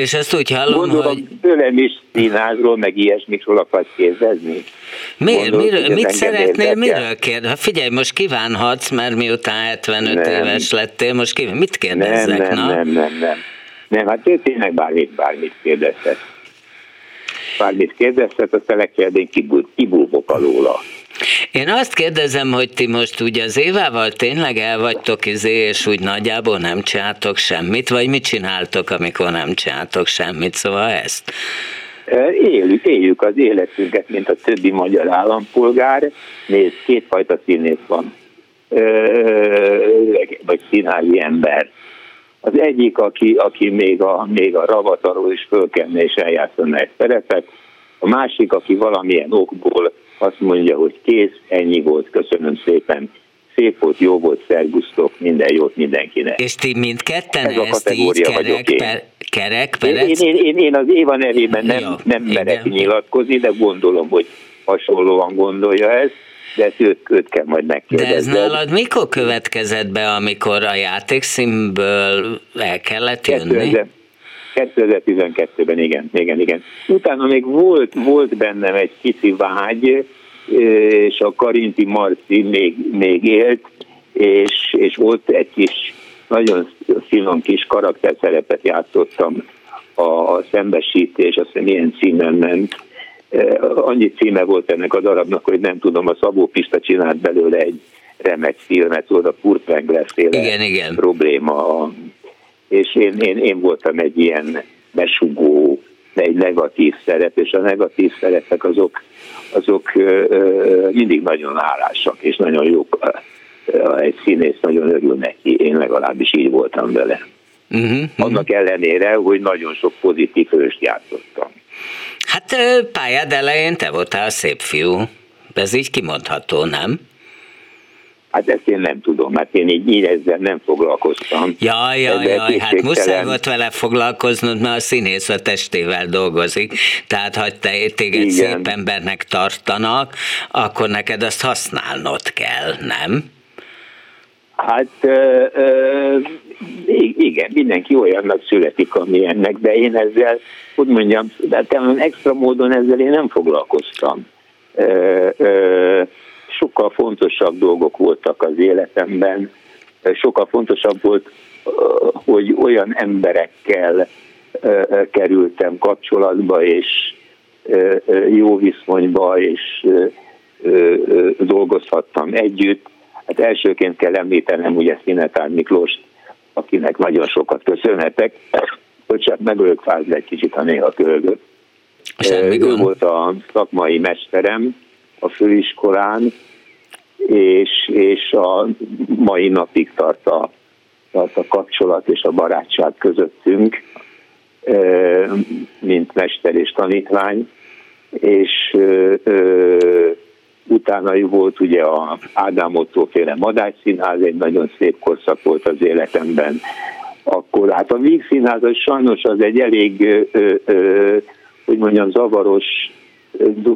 És ezt úgy hallom, Gondolom, hogy... tőlem is színházról, meg ilyesmikről akarsz kérdezni. Miért? Gondolom, miről, mit szeretnél, miről kérdezni? Ha figyelj, most kívánhatsz, mert miután 75 nem. éves lettél, most kíván, mit kérdezzek? Nem, nem, na? nem, nem, nem. Nem, hát tényleg bármit, bármit kérdezhet. Bármit kérdezhet, azt telekérdén kibúvok alóla. Én azt kérdezem, hogy ti most ugye az Évával tényleg el vagytok izé, és úgy nagyjából nem csináltok semmit, vagy mit csináltok, amikor nem csináltok semmit, szóval ezt? Éljük, éljük az életünket, mint a többi magyar állampolgár. Nézd, kétfajta színész van, vagy színházi ember. Az egyik, aki, aki még a, még a ravatarról is fölkenne és eljátszana egy szerepet, a másik, aki valamilyen okból azt mondja, hogy kész, ennyi volt, köszönöm szépen, szép volt, jó volt, szergusztok, minden jót mindenkinek. És ti mindketten Ez ezt így kerek, per, kerek én, én, én, én, én az Éva nevében nem, Jó, nem merek igen. nyilatkozni, de gondolom, hogy hasonlóan gondolja ezt, de ezt őt, őt kell majd megkérdezni. De ez nálad mikor következett be, amikor a játékszínből el kellett jönni? 2012-ben, igen, igen, igen. Utána még volt, volt bennem egy kicsi vágy, és a Karinti Marci még, még élt, és, és volt egy kis, nagyon finom kis karakterszerepet játszottam a, a szembesítés, azt hiszem ilyen címen ment. Annyi címe volt ennek a darabnak, hogy nem tudom, a Szabó Pista csinált belőle egy remek filmet, volt a Kurt Wengler igen, igen. probléma és én, én, én voltam egy ilyen besugó, egy negatív szerep, és a negatív szerepek azok, azok mindig nagyon hálásak, és nagyon jók. Egy színész nagyon örül neki, én legalábbis így voltam vele. Uh-huh, Annak ellenére, hogy nagyon sok pozitív hőst játszottam. Hát pályád elején te voltál szép fiú. Ez így kimondható, nem? Hát ezt én nem tudom, mert én így, így ezzel nem foglalkoztam. Jaj, jaj, jaj, hát muszáj volt vele foglalkoznod, mert a színész a testével dolgozik. Tehát, ha te téged Igen. szép embernek tartanak, akkor neked azt használnod kell, nem? Hát ö, ö, igen, mindenki olyannak születik, amilyennek, de én ezzel, úgy mondjam, de extra módon ezzel én nem foglalkoztam. Ö, ö, sokkal fontosabb dolgok voltak az életemben, sokkal fontosabb volt, hogy olyan emberekkel kerültem kapcsolatba, és jó viszonyba, és dolgozhattam együtt. Hát elsőként kell említenem ugye Szinetár Miklós, akinek nagyon sokat köszönhetek. Bocsánat, megölök fázni egy kicsit, ha néha kölgök. Ő volt a szakmai mesterem a főiskolán, és, és a mai napig tart a, tart a kapcsolat és a barátság közöttünk, mint mester és tanítvány, és utána volt ugye a Ádám Otto féle Madács Színház, egy nagyon szép korszak volt az életemben. Akkor hát a Víg Színház az sajnos az egy elég, ö, ö, hogy mondjam, zavaros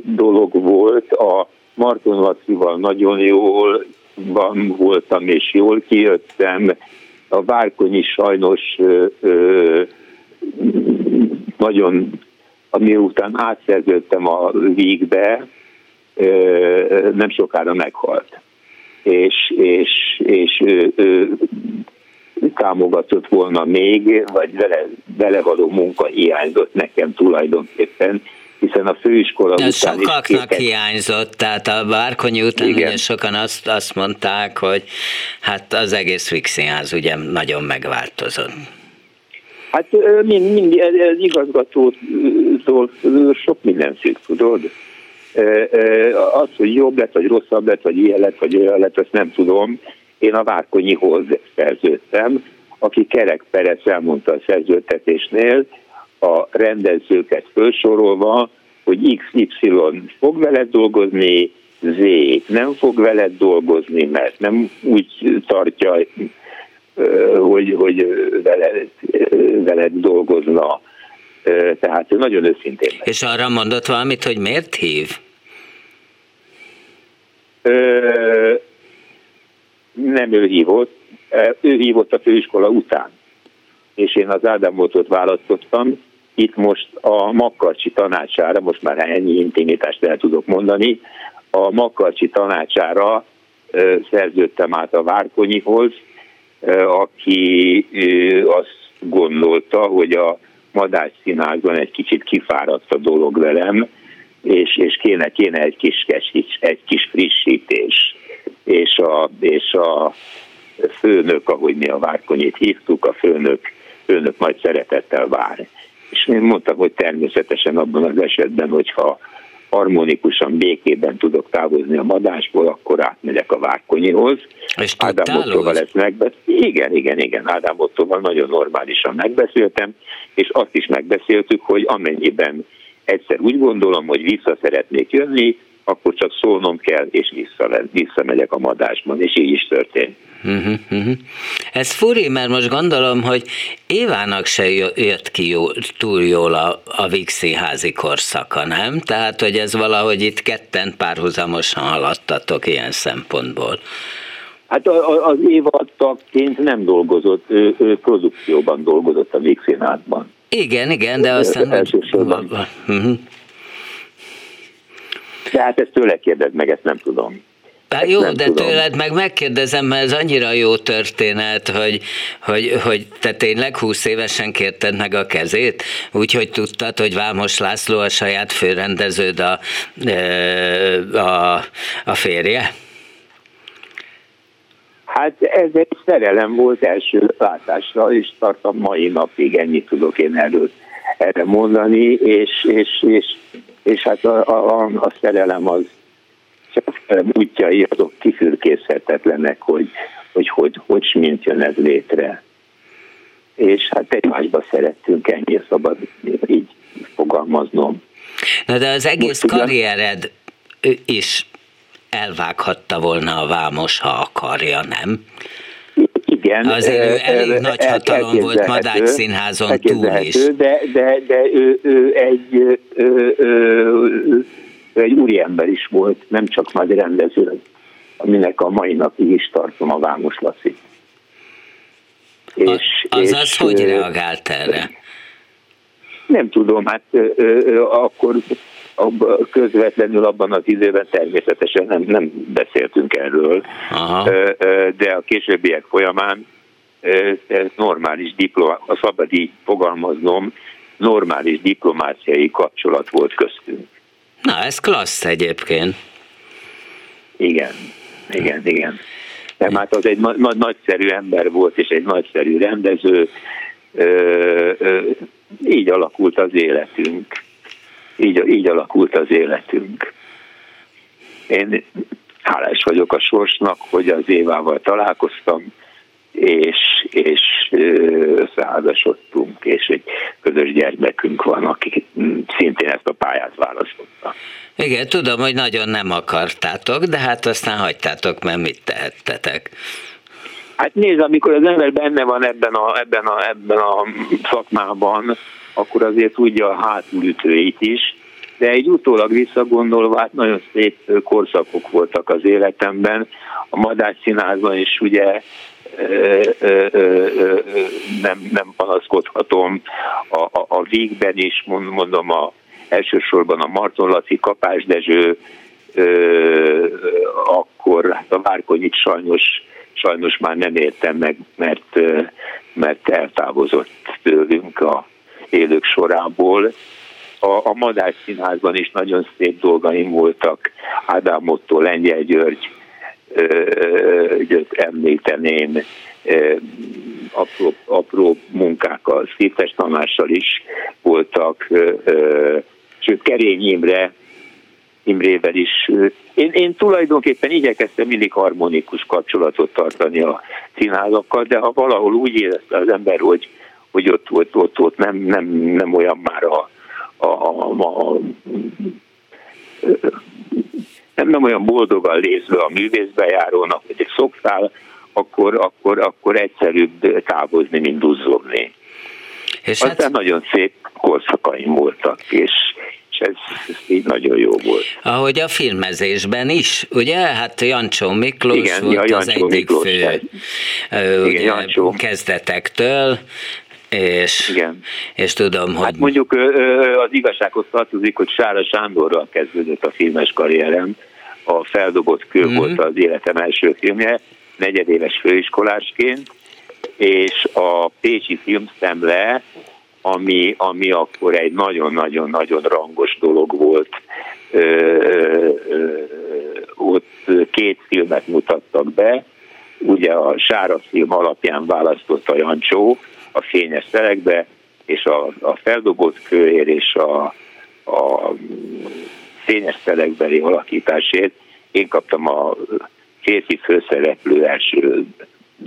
dolog volt. A Marton Lacival nagyon jól voltam és jól kijöttem. A Várkonyi sajnos ö, ö, nagyon, ami után átszerződtem a Vígbe, nem sokára meghalt. És, és, és ő, ő támogatott volna még, vagy vele, vele való munka hiányzott nekem tulajdonképpen, hiszen a főiskola De után sokaknak is hiányzott, tehát a Várkonyi után Igen. ugye sokan azt, azt mondták, hogy hát az egész Vixinház ugye nagyon megváltozott. Hát mind, mind ez igazgatótól sok minden függ, tudod? Az, hogy jobb lett, vagy rosszabb lett, vagy ilyen lett, vagy olyan lett, ezt nem tudom. Én a Várkonyihoz szerződtem, aki Kerek Perec elmondta a szerződtetésnél, a rendezőket felsorolva, hogy XY fog veled dolgozni, Z nem fog veled dolgozni, mert nem úgy tartja, hogy, hogy veled, veled dolgozna. Tehát ő nagyon őszintén. És arra mondott valamit, hogy miért hív? Ö, nem ő hívott, ő hívott a főiskola után. És én az Ádámot választottam, itt most a Makkarcsi tanácsára, most már ennyi intimitást el tudok mondani, a Makkarcsi tanácsára szerződtem át a Várkonyihoz, aki azt gondolta, hogy a Madács színházban egy kicsit kifáradt a dolog velem, és, és kéne, kéne egy kis, egy kis frissítés. És a, és a főnök, ahogy mi a Várkonyit hívtuk, a főnök, főnök majd szeretettel vár. És én mondtam, hogy természetesen abban az esetben, hogyha harmonikusan, békében tudok távozni a madásból, akkor átmegyek a Várkonyihoz. És Ádám Ottóval ezt megbeszéltem. Igen, igen, igen, Ádám Ottóval nagyon normálisan megbeszéltem, és azt is megbeszéltük, hogy amennyiben egyszer úgy gondolom, hogy vissza szeretnék jönni, akkor csak szólnom kell, és vissza, visszamegyek a madásban, és így is történt. Uh-huh, uh-huh. Ez furi, mert most gondolom, hogy Évának se jött ki jó, túl jól a, a Vixi házi korszaka, nem? Tehát, hogy ez valahogy itt ketten párhuzamosan haladtatok ilyen szempontból. Hát az Éva tagként nem dolgozott, ő, ő produkcióban dolgozott a Vixinátban. Igen, igen, de aztán... Elsősorban. Uh-huh. De hát ezt tőle kérdezd meg, ezt nem tudom. Hát jó, de tudom. tőled meg megkérdezem, mert ez annyira jó történet, hogy, hogy, hogy te tényleg 20 évesen kérted meg a kezét, úgyhogy tudtad, hogy Vámos László a saját főrendeződ a, a, a férje? Hát ez egy szerelem volt első látásra, és tartom mai napig, ennyit tudok én erről erre mondani, és, és, és, és hát a, a, a szerelem az útjai azok kifürkészhetetlenek, hogy hogy, hogy, hogy mint jön ez létre. És hát egymásba szerettünk ennyi szabad így fogalmaznom. Na de az egész Most karriered is elvághatta volna a vámos, ha akarja, nem? Igen. Azért ő elég el, nagy hatalom volt Madács színházon túl is. De, de, de ő, ő egy, ő, ő, egy úriember is volt, nem csak nagy rendező, aminek a mai napig is tartom a Vámos Laci. És, azaz és, hogy reagált erre? Nem tudom, hát ö, ö, akkor közvetlenül abban az időben természetesen nem, nem beszéltünk erről, Aha. de a későbbiek folyamán ez normális diplomá, a szabad így fogalmaznom, normális diplomáciai kapcsolat volt köztünk. Na, ez klassz egyébként. Igen, igen, igen. De hát az egy na- nagyszerű ember volt, és egy nagyszerű rendező. Ö, ö, így alakult az életünk így, így alakult az életünk. Én hálás vagyok a sorsnak, hogy az Évával találkoztam, és, és összeházasodtunk, és egy közös gyermekünk van, aki szintén ezt a pályát választotta. Igen, tudom, hogy nagyon nem akartátok, de hát aztán hagytátok, mert mit tehettetek. Hát nézd, amikor az ember benne van ebben a, ebben a, ebben a szakmában, akkor azért tudja a hátulütőit is, de egy utólag visszagondolva, hát nagyon szép korszakok voltak az életemben. A Madás Színházban is ugye nem, nem panaszkodhatom. A, a, a Vígben is mondom, a, elsősorban a Marton Laci, Kapás Dezső, akkor hát a Várkonyit sajnos, sajnos már nem értem meg, mert, mert eltávozott tőlünk a élők sorából. A, a Madás Színházban is nagyon szép dolgaim voltak, Ádám Otto, Lengyel György, említeném, apró, apró munkákkal, Szétes tanással is voltak, sőt Kerény Imre, Imrével is. Én, én tulajdonképpen igyekeztem mindig harmonikus kapcsolatot tartani a színházakkal, de ha valahol úgy érezte az ember, hogy, hogy ott, ott, ott, ott nem, nem, nem olyan már a, a, a, a nem, nem olyan boldogan lézve a művészbejárónak, hogy szoktál, akkor, akkor, akkor egyszerűbb távozni, mint duzzogni. És Aztán hát... nagyon szép korszakaim voltak, és, ez, ez így nagyon jó volt. Ahogy a filmezésben is, ugye? Hát Jancsó Miklós Igen, volt ja, Jancsó az egyik Miklós, fő Igen, Jancsó. kezdetektől, és, Igen. és tudom, hogy... Hát mondjuk az igazsághoz tartozik, hogy Sára Sándorral kezdődött a filmes karrierem, a Feldobott kő mm-hmm. volt az életem első filmje, negyedéves főiskolásként, és a Pécsi Filmszemle, ami, ami akkor egy nagyon-nagyon-nagyon rangos dolog volt, ö, ö, ö, ott két filmet mutattak be, ugye a Sára film alapján választott a Jancsó a fényes szelekbe, és a, a feldobott kőér és a, a fényes szelekbeli alakításért én kaptam a férfi főszereplő első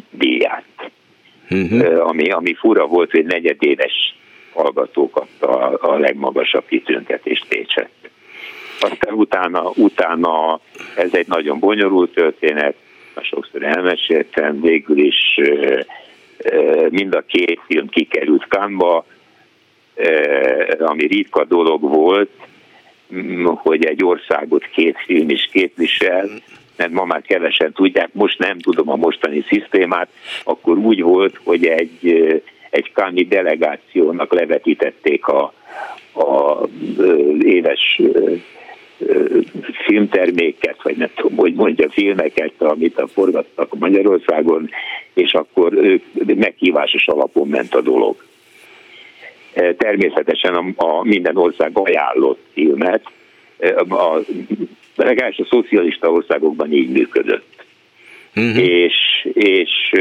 díját, uh-huh. ami, ami fura volt, hogy negyedéves hallgató kapta a, a legmagasabb kitüntetést Pécset. Aztán utána, utána ez egy nagyon bonyolult történet, sokszor elmeséltem, végül is mind a két film kikerült Kánba, ami ritka dolog volt, hogy egy országot két film is képvisel, mert ma már kevesen tudják, most nem tudom a mostani szisztémát, akkor úgy volt, hogy egy, egy káni delegációnak levetítették a, a éves filmterméket, vagy nem tudom, hogy mondja, filmeket, amit a forgattak Magyarországon, és akkor meghívásos alapon ment a dolog. Természetesen a, a minden ország ajánlott filmet, a, legalábbis a szocialista országokban így működött. Uh-huh. És, és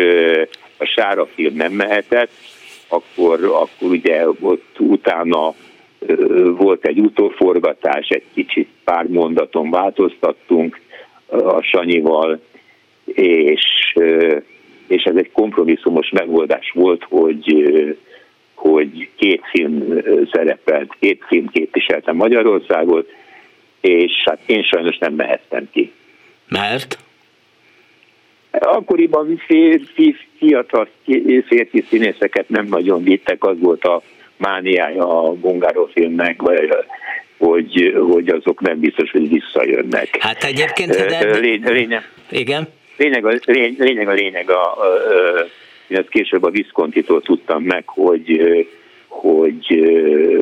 a sára film nem mehetett, akkor, akkor ugye ott utána volt egy utóforgatás, egy kicsit pár mondaton változtattunk a Sanyival, és, és ez egy kompromisszumos megoldás volt, hogy hogy két film szerepelt, két film képviselte Magyarországot, és hát én sajnos nem mehettem ki. Mert? Akkoriban férfi, fiatal férfi színészeket nem nagyon vittek, az volt a mániája a Bungáró filmnek, hogy, hogy azok nem biztos, hogy visszajönnek. Hát egyébként... De... Lény, lényeg, Igen? Lényeg a lényeg, lényeg a, lényeg a, a, a én ezt később a Viscontitól tudtam meg, hogy hogy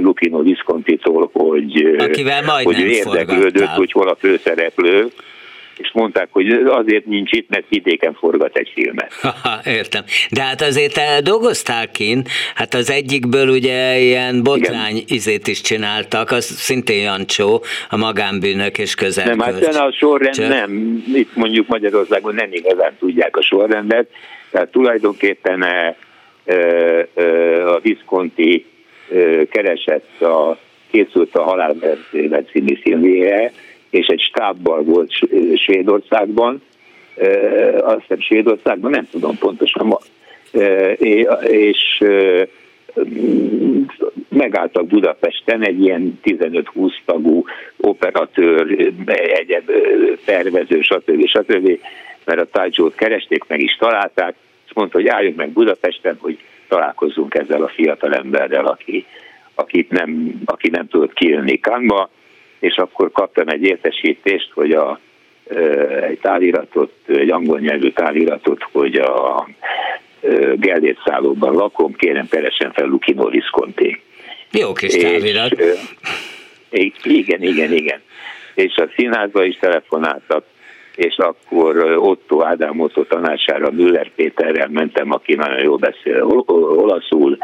Lupino Viscontitól, hogy, Akivel hogy érdeklődött, hogy hol a főszereplő, és mondták, hogy azért nincs itt, mert vidéken forgat egy filmet. [LAUGHS] Értem. De hát azért dolgoztál kint, hát az egyikből ugye ilyen botrány Igen. izét is csináltak, az szintén Jancsó, a magánbűnök és közel. Nem, hát a sorrend Csak... nem, itt mondjuk Magyarországon nem igazán tudják a sorrendet, tehát tulajdonképpen e, e, e, a Visconti keresett a, készült a Halálmerszélet című filmjére, és egy stábbal volt Svédországban, azt hiszem Svédországban, nem tudom pontosan, és megálltak Budapesten egy ilyen 15-20 tagú operatőr, egyéb tervező, stb. stb. mert a Tajzsót keresték, meg is találták, és mondta, hogy álljunk meg Budapesten, hogy találkozzunk ezzel a fiatal emberrel, aki, akit nem, aki nem tudott kijönni Kánba, és akkor kaptam egy értesítést, hogy a, egy táliratot, egy angol nyelvű táliratot, hogy a Gellért szállóban lakom, kérem keressen fel Lukinó Visconti. Jó kis távirat. És, igen, igen, igen. És a színházba is telefonáltak, és akkor Otto Ádám Otto tanácsára Müller Péterrel mentem, aki nagyon jól beszél olaszul,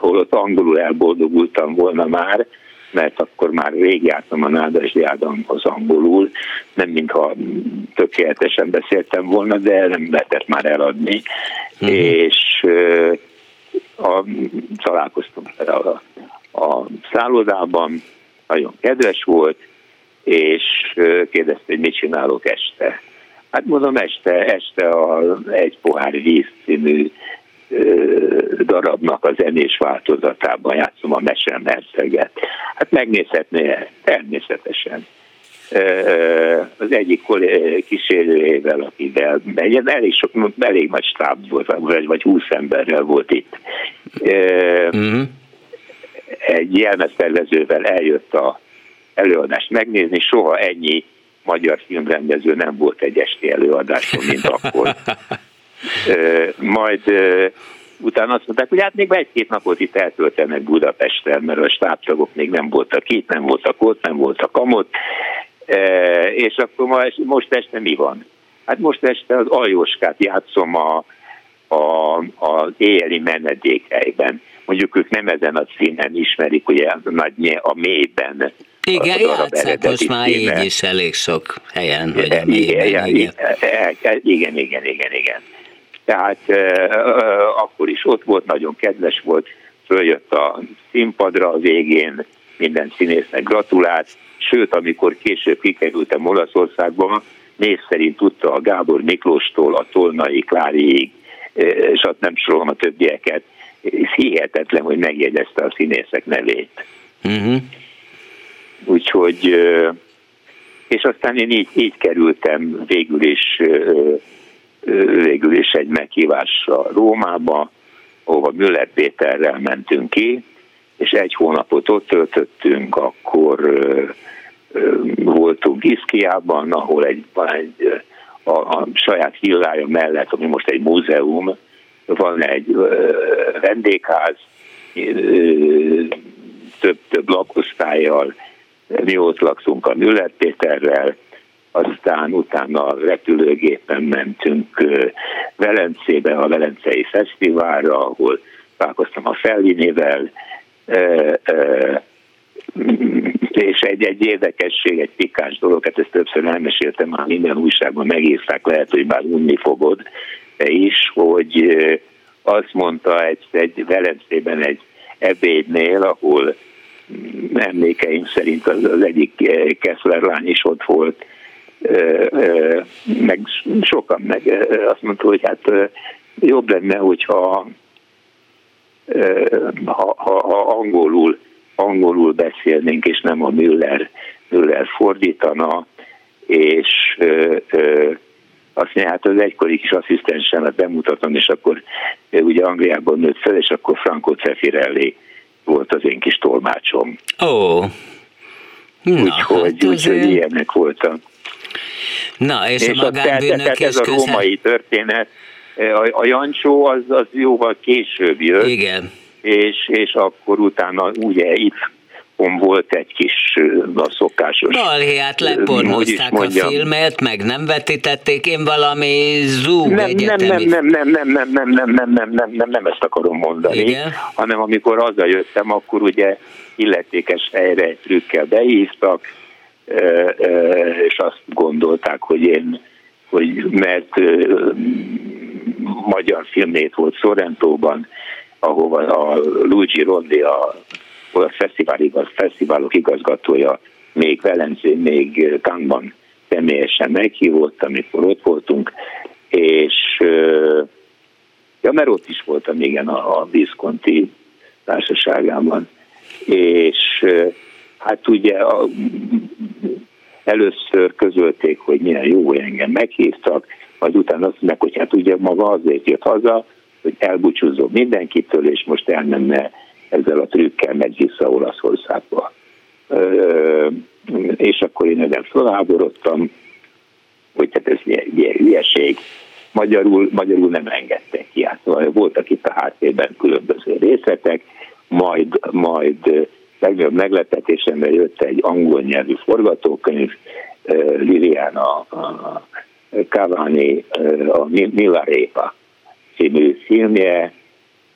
holott angolul elboldogultam volna már, mert akkor már rég jártam a Nádasdi Ádámhoz angolul, nem mintha tökéletesen beszéltem volna, de nem lehetett már eladni, uh-huh. és a, találkoztunk a, a szállodában, nagyon kedves volt, és kérdezte, hogy mit csinálok este. Hát mondom, este, este a Egy pohár víz című darabnak a zenés változatában játszom a mesemerceget. Hát megnézhetné természetesen az egyik kísérőjével, akivel egy elég, sok, elég nagy stáb volt, vagy, vagy 20 emberrel volt itt. Uh-huh. Egy jelmeztervezővel eljött a előadást megnézni, soha ennyi magyar filmrendező nem volt egy esti előadáson, mint akkor. [LAUGHS] Majd utána azt mondták, hogy hát még egy-két napot itt eltöltenek Budapesten, mert a stábtagok még nem voltak itt, nem voltak ott, nem voltak amott, és akkor most este mi van? Hát most este az Aljóskát játszom a, a, az éjjeli menedékhelyben. Mondjuk ők nem ezen a színen ismerik, ugye a, nagy, a mélyben. Igen, játszák most már így is elég sok helyen, hogy a mélyben. Igen, igen, igen, igen, igen. Tehát akkor is ott volt, nagyon kedves volt, följött a színpadra a végén, minden színésznek gratulált, sőt, amikor később kikerültem Olaszországba, név szerint tudta a Gábor Miklóstól a Tolnai Kláriig, és ott nem sorolom a többieket, és hihetetlen, hogy megjegyezte a színészek nevét. Uh-huh. Úgyhogy, és aztán én így, így kerültem végül is végül is egy meghívásra Rómába, ahova Müller Péterrel mentünk ki, és egy hónapot ott töltöttünk, akkor voltunk Iszkiában, ahol egy, egy a, a saját villája mellett, ami most egy múzeum, van egy vendégház, több-több lakosztályjal, mi ott lakszunk a Müller Péterrel, aztán utána a repülőgépen mentünk Velencébe, a Velencei Fesztiválra, ahol találkoztam a Fellinivel, és egy, egy érdekesség, egy pikás dolog, hát ezt többször elmeséltem már minden újságban, megírták, lehet, hogy már unni fogod de is, hogy azt mondta egy, egy Velencében egy ebédnél, ahol mm, emlékeim szerint az, az egyik Kessler lány is ott volt, meg sokan meg azt mondta, hogy hát jobb lenne, hogyha ha, ha, ha angolul, angolul beszélnénk, és nem a Müller, Müller fordítana, és ö, ö, azt mondja, hát az egykori kis asszisztensemet bemutatom, és akkor ugye Angliában nőtt fel, és akkor Franco Cefirelli volt az én kis tolmácsom. Ó. Oh. Úgyhogy hát úgy, ilyenek voltak. Na, és, és a magánbűnök ez a római történet, a, a Jancsó az, az jóval később jött. Igen. És, és akkor utána ugye itt volt egy kis a szokásos. Balhéját lepornozták a filmet, meg nem vetítették, én valami zúg nem, egyetemi... nem, nem, nem, nem, nem, nem, nem, nem, nem, nem, nem, nem ezt akarom mondani, Igen. hanem amikor hazajöttem, akkor ugye illetékes helyre egy trükkel behívtak, és azt gondolták, hogy én, hogy mert magyar filmét volt Sorrentóban, ahova a Luigi Rondi, a, a fesztivál igaz, fesztiválok igazgatója még Velencén, még Kangban személyesen meghívott, amikor ott voltunk, és ja, mert ott is voltam igen a, a Visconti társaságában, és hát ugye a, először közölték, hogy milyen jó, hogy engem meghívtak, majd utána azt mondják, hogy hát ugye maga azért jött haza, hogy elbúcsúzom mindenkitől, és most elmenne ezzel a trükkel megy vissza Olaszországba. És akkor én ezen felháborodtam, hogy hát ez milyen hülyeség. Magyarul, magyarul nem engedtek ki. Hát voltak itt a háttérben különböző részletek, majd, majd legnagyobb meglepetésemben jött egy angol nyelvű forgatókönyv, Liliana Cavani a Milarépa című filmje,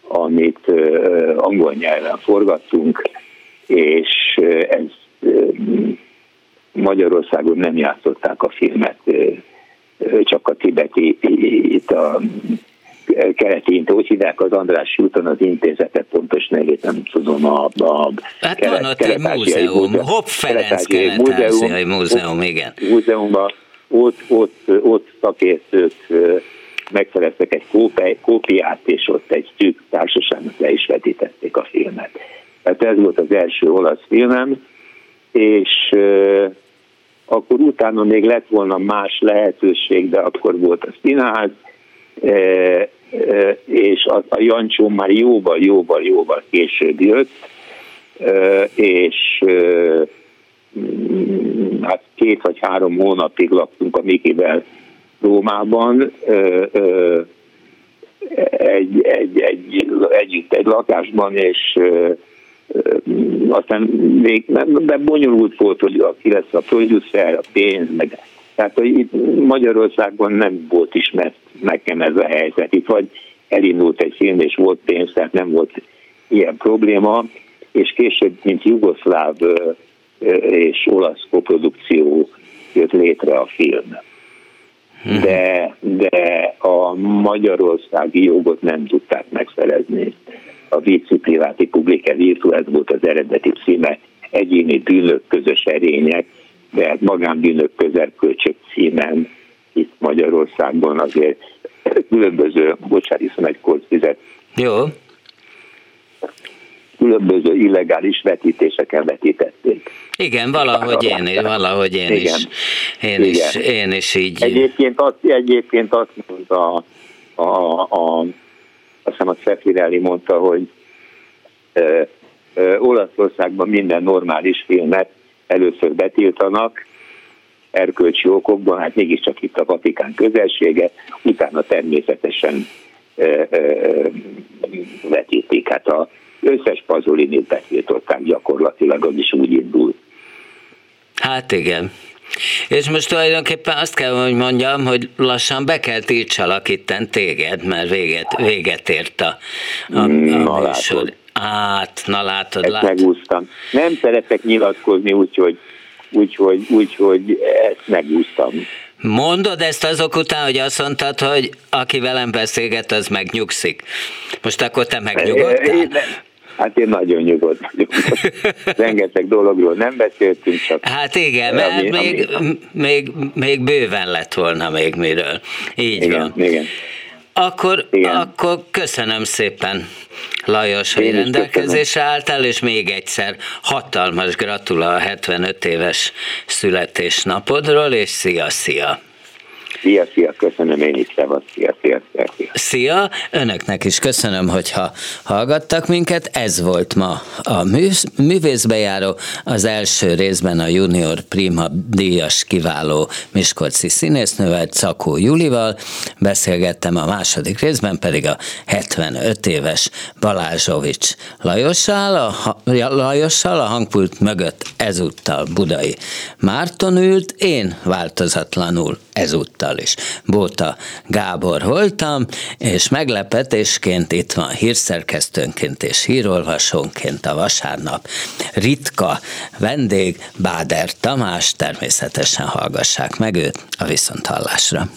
amit angol nyelven forgattunk, és ez Magyarországon nem játszották a filmet, csak a tibeti, itt a keleti úgy hívják az András úton az intézetet, pontos nevét nem tudom, a, a Hát kelet, van ott egy múzeum, Hopp Ferenc kelet múzeum, igen. Múzeumban ott, ott, ott szakértők megszereztek egy kópiát, és ott egy szűk társaságnak le is vetítették a filmet. Tehát ez volt az első olasz filmem, és akkor utána még lett volna más lehetőség, de akkor volt a színház, és a, a Jancsó már jóval, jóval, jóval később jött, és hát két vagy három hónapig laktunk a Mikivel Rómában, egy, egy, egy, együtt egy lakásban, és aztán még de bonyolult volt, hogy ki lesz a producer, a pénz, meg tehát, hogy itt Magyarországon nem volt ismert nekem ez a helyzet. Itt vagy elindult egy film, és volt pénz, tehát nem volt ilyen probléma, és később, mint jugoszláv és olasz koprodukció jött létre a film. De, de a magyarországi jogot nem tudták megszerezni. A Vici Privati Publike Virtu, ez volt az eredeti címe, egyéni bűnök közös erények, de magánbűnök közelkölcsök címen itt Magyarországon azért különböző, bocsánat, hiszem egy korcvizet. Jó különböző illegális vetítéseken vetítették. Igen, valahogy én, is, valahogy én Igen. is. Én, Igen. is, én is így. Egyébként azt, egyébként azt mondta a, a, a, azt hiszem a Szefirelli mondta, hogy ö, ö, Olaszországban minden normális filmet először betiltanak, erkölcsi okokban, hát mégiscsak itt a Vatikán közelsége, utána természetesen ö, ö, vetítik. Hát a, összes Pazolinit betiltották gyakorlatilag, az is úgy indult. Hát igen. És most tulajdonképpen azt kell, hogy mondjam, hogy lassan be kell tiltsalak itten téged, mert véget, véget ért a, a, a na, műsor. Hát, na látod, ezt látod. megúsztam. Nem szeretek nyilatkozni, úgyhogy úgyhogy, úgyhogy ezt megúsztam. Mondod ezt azok után, hogy azt mondtad, hogy aki velem beszélget, az megnyugszik. Most akkor te megnyugodtál? Hát én nagyon nyugodt vagyok. [LAUGHS] Rengeteg dologról nem beszéltünk, csak... Hát igen, mert ami, még, ami... még, még bőven lett volna még miről. Így igen, van. Igen. Akkor, igen. akkor köszönöm szépen, Lajos, hogy rendelkezésre álltál, és még egyszer hatalmas gratula a 75 éves születésnapodról, és szia-szia! Szia, szia, köszönöm én is, szevasz, szia, szia, szia, szia. Önöknek is köszönöm, hogyha hallgattak minket. Ez volt ma a művészbejáró, az első részben a Junior Prima díjas kiváló Miskolci színésznővel, Cakó Julival. Beszélgettem a második részben pedig a 75 éves Balázsovics Lajossal, a, Lajossal, a hangpult mögött ezúttal Budai Márton ült, én változatlanul ezúttal is. Bóta Gábor voltam, és meglepetésként itt van hírszerkesztőnként és hírolvasónként a vasárnap ritka vendég Báder Tamás, természetesen hallgassák meg őt a viszonthallásra.